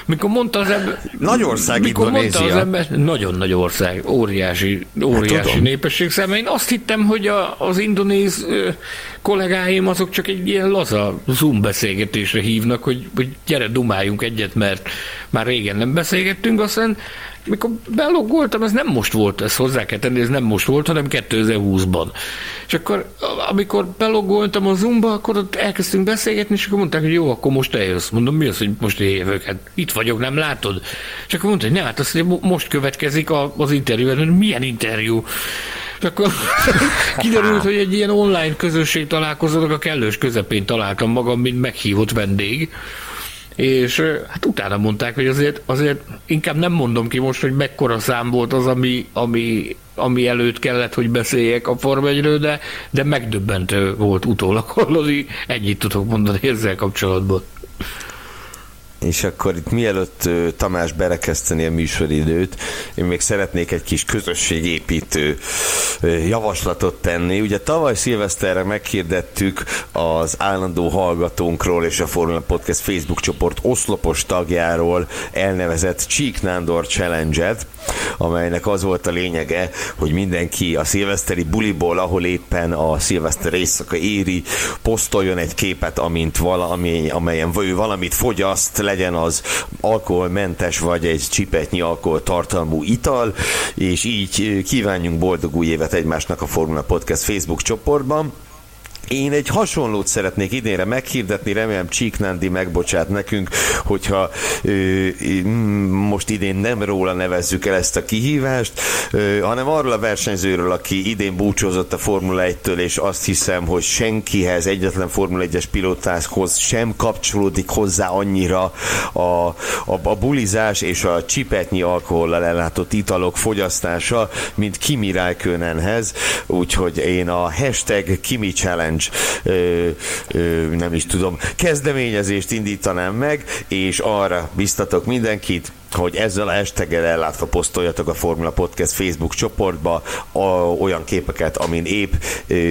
Mikor mondta az ember... Nagy ország Mikor mondta az Indonézia. ember... Nagyon nagy ország, óriási, óriási Hát népesség száma. Én azt hittem, hogy a, az indonéz ö, kollégáim azok csak egy ilyen laza Zoom beszélgetésre hívnak, hogy, hogy gyere, dumáljunk egyet, mert már régen nem beszélgettünk, aztán mikor belogoltam, ez nem most volt, ez hozzá kell tenni, ez nem most volt, hanem 2020-ban. És akkor, amikor belogoltam a Zoomba, akkor ott elkezdtünk beszélgetni, és akkor mondták, hogy jó, akkor most eljössz. Mondom, mi az, hogy most jövök? Hát itt vagyok, nem látod? És akkor mondta, hogy nem, hát azt, hogy most következik az interjú. Milyen interjú? És akkor kiderült, hogy egy ilyen online közösség találkozónak a kellős közepén találtam magam, mint meghívott vendég. És hát utána mondták, hogy azért, azért inkább nem mondom ki most, hogy mekkora szám volt az, ami, ami, ami előtt kellett, hogy beszéljek a Form de, de megdöbbentő volt utólag hallani. Ennyit tudok mondani ezzel kapcsolatban. És akkor itt mielőtt Tamás berekezteni a műsoridőt, én még szeretnék egy kis közösségépítő javaslatot tenni. Ugye tavaly szilveszterre meghirdettük az állandó hallgatónkról és a Formula Podcast Facebook csoport oszlopos tagjáról elnevezett Csík Nándor Challenge-et, amelynek az volt a lényege, hogy mindenki a szilveszteri buliból, ahol éppen a szilveszter éjszaka éri, posztoljon egy képet, amint valami, amelyen ő valamit fogyaszt, legyen az alkoholmentes vagy egy csipetnyi alkohol tartalmú ital, és így kívánjunk boldog új évet egymásnak a Formula Podcast Facebook csoportban. Én egy hasonlót szeretnék idénre meghirdetni, remélem Csík Nándi megbocsát nekünk, hogyha ö, most idén nem róla nevezzük el ezt a kihívást, ö, hanem arról a versenyzőről, aki idén búcsúzott a Formula 1-től, és azt hiszem, hogy senkihez, egyetlen Formula 1-es pilótához sem kapcsolódik hozzá annyira a, a, a bulizás és a csipetnyi alkohollal ellátott italok fogyasztása, mint Kimi Räikkönenhez, úgyhogy én a hashtag Kimi Challenge Challenge ö, ö, nem is tudom, kezdeményezést indítanám meg, és arra biztatok mindenkit, hogy ezzel a hashtaggel ellátva posztoljatok a Formula Podcast Facebook csoportba a, olyan képeket, amin épp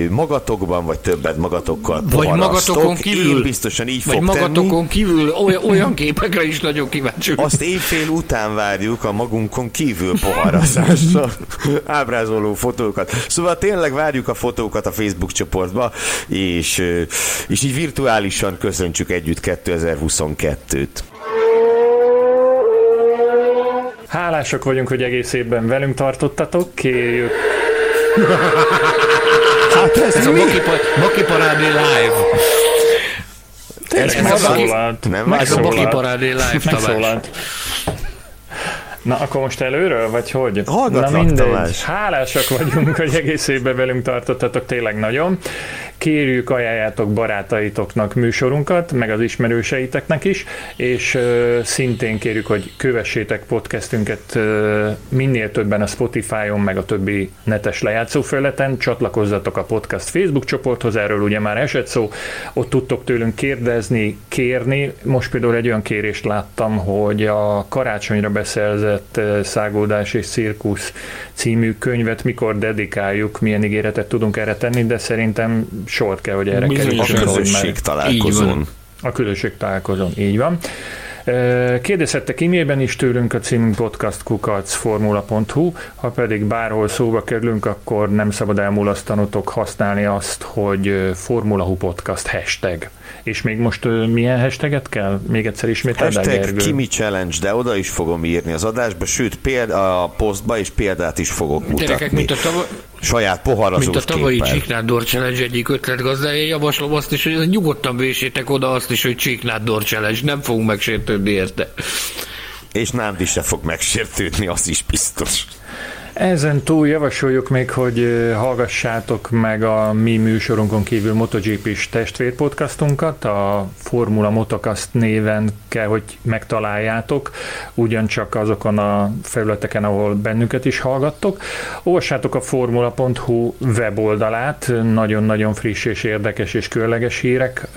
magatokban, vagy többet magatokkal Vagy magatokon kívül. Én biztosan így vagy fog magatokon tenni. kívül olyan, olyan képekre is nagyon kíváncsi. Azt évfél után várjuk a magunkon kívül poharazással ábrázoló fotókat. Szóval tényleg várjuk a fotókat a Facebook csoportba, és, és így virtuálisan köszöntsük együtt 2022-t. Hálásak vagyunk, hogy egész évben velünk tartottatok, kérjük. hát ez, ez a Moki Parádé Live. Ez megszólalt. Nem Ez a Moki Parádé Live, Megszólalt. Na, akkor most előről, vagy hogy? Hallgatlak, Na mindegy. Tamás. Hálásak vagyunk, hogy egész évben velünk tartottatok, tényleg nagyon. Kérjük, ajánljátok barátaitoknak műsorunkat, meg az ismerőseiteknek is, és uh, szintén kérjük, hogy kövessétek podcastünket uh, minél többen a Spotify-on, meg a többi netes lejátszófelületen, csatlakozzatok a podcast Facebook csoporthoz, erről ugye már esett szó, ott tudtok tőlünk kérdezni, kérni. Most például egy olyan kérést láttam, hogy a karácsonyra beszerzett uh, Szágódás és Cirkusz című könyvet mikor dedikáljuk, milyen ígéretet tudunk erre tenni, de szerintem sort kell, hogy erre A kerüljön, hogy közösség találkozón. a közösség találkozón, így van. Ö, Kérdezhettek e-mailben is tőlünk a címünk podcastkukacformula.hu, ha pedig bárhol szóba kerülünk, akkor nem szabad elmulasztanotok használni azt, hogy ö, Formula Hu Podcast hashtag. És még most milyen hashtaget kell? Még egyszer ismételd el, Hashtag Gergő? Kimi Challenge, de oda is fogom írni az adásba, sőt példa, a posztba is példát is fogok mutatni. Gyerekek, mint a, tava, Saját poharazós mint a tavalyi képpel. Csíknádor Challenge egyik ötletgazdája, javaslom azt is, hogy nyugodtan vésétek oda azt is, hogy Csíknádor Challenge, nem fogunk megsértődni érte. És Nándi se fog megsértődni, az is biztos. Ezen túl javasoljuk még, hogy hallgassátok meg a mi műsorunkon kívül MotoGP-s testvérpodcastunkat, a Formula Motocast néven kell, hogy megtaláljátok, ugyancsak azokon a felületeken, ahol bennünket is hallgattok. Olvassátok a formula.hu weboldalát, nagyon-nagyon friss és érdekes és különleges hírek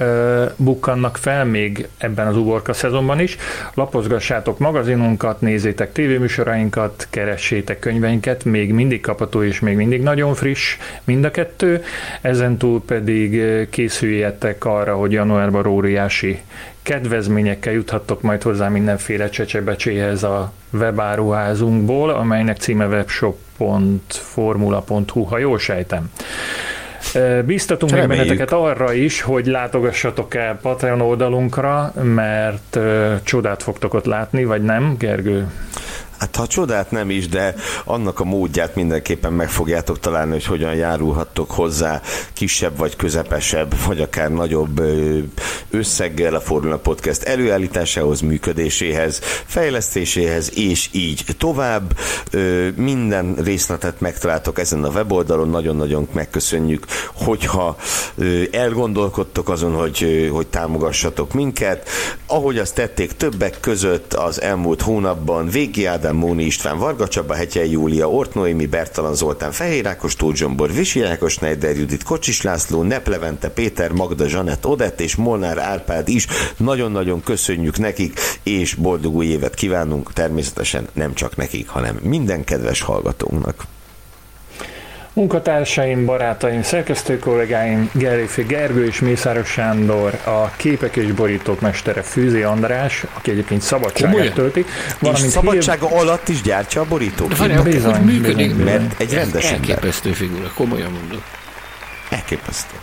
bukkannak fel, még ebben az uborka szezonban is. Lapozgassátok magazinunkat, nézzétek tévéműsorainkat, keressétek könyveinket, még mindig kapható és még mindig nagyon friss mind a kettő. Ezen túl pedig ö, készüljetek arra, hogy januárban óriási kedvezményekkel juthattok majd hozzá mindenféle csecsebecséhez a webáruházunkból, amelynek címe webshop.formula.hu, ha jól sejtem. Ö, Bíztatunk még Reméljük. benneteket arra is, hogy látogassatok el Patreon oldalunkra, mert ö, csodát fogtok ott látni, vagy nem, Gergő? Hát ha csodát nem is, de annak a módját mindenképpen meg fogjátok találni, hogy hogyan járulhattok hozzá kisebb vagy közepesebb, vagy akár nagyobb összeggel a Formula Podcast előállításához, működéséhez, fejlesztéséhez, és így tovább. Minden részletet megtaláltok ezen a weboldalon, nagyon-nagyon megköszönjük, hogyha elgondolkodtok azon, hogy, hogy támogassatok minket. Ahogy azt tették többek között az elmúlt hónapban, Végi Ádám, Móni István, Varga Csaba, Hetyei Júlia, Ort Noémi, Bertalan Zoltán, Fehér Ákos, Tóth Zsombor, Visi Ákos, Neider Judit, Kocsis László, Neplevente, Péter, Magda, Zsanett, Odett és Molnár Árpád is. Nagyon-nagyon köszönjük nekik, és boldog új évet kívánunk természetesen nem csak nekik, hanem minden kedves hallgatónknak. Munkatársaim, barátaim, szerkesztő kollégáim, Gerléfi Gergő és Mészáros Sándor, a képek és borítók mestere Fűzi András, aki egyébként szabadságát tölti. Valamint és szabadsága hír... alatt is gyártja a borítók. Várjál, bizony, működik, bizony, bizony. mert egy rendes Elképesztő figura, komolyan mondom. Elképesztő.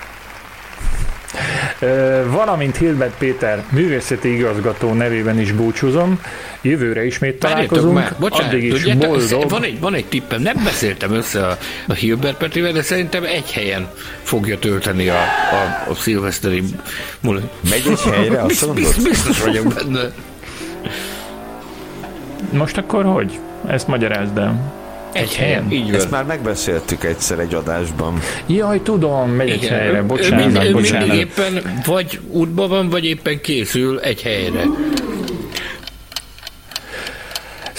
Valamint Hilbert Péter művészeti igazgató nevében is búcsúzom. Jövőre ismét találkozunk. Már. Bocsánat, addig is tudjátok, boldog. Van egy, van egy tippem, nem beszéltem össze a, a Hilbert Petivel, de szerintem egy helyen fogja tölteni a, a, a szilveszteri Megy egy helyre, azt biztos, biztos vagyok benne. Most akkor hogy? Ezt magyarázd el. Egy helyen? Így van. Ezt már megbeszéltük egyszer egy adásban. Jaj, tudom, megy egy helyre, bocsánat, mind, bocsánat. Mindig éppen vagy útban van, vagy éppen készül egy helyre.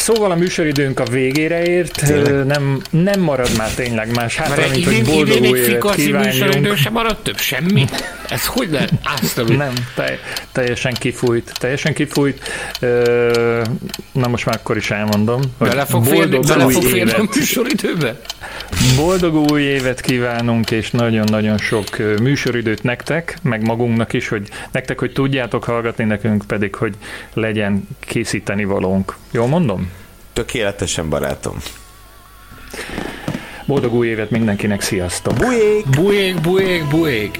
Szóval a műsoridőnk a végére ért, nem, nem marad már tényleg más hátra, mint hogy boldog új évet kívánjunk. sem maradt több, semmi? Ez hogy lehet áztavi? Nem, te, teljesen kifújt, teljesen kifújt. Na most már akkor is elmondom. Bele fog férni, bele fog férni a műsoridőbe? Boldog új évet kívánunk, és nagyon-nagyon sok műsoridőt nektek, meg magunknak is, hogy nektek, hogy tudjátok hallgatni, nekünk pedig, hogy legyen készíteni valónk. Jól mondom? Tökéletesen, barátom. Boldog új évet mindenkinek, sziasztok! Bujék! Bujék, bujék, bujék!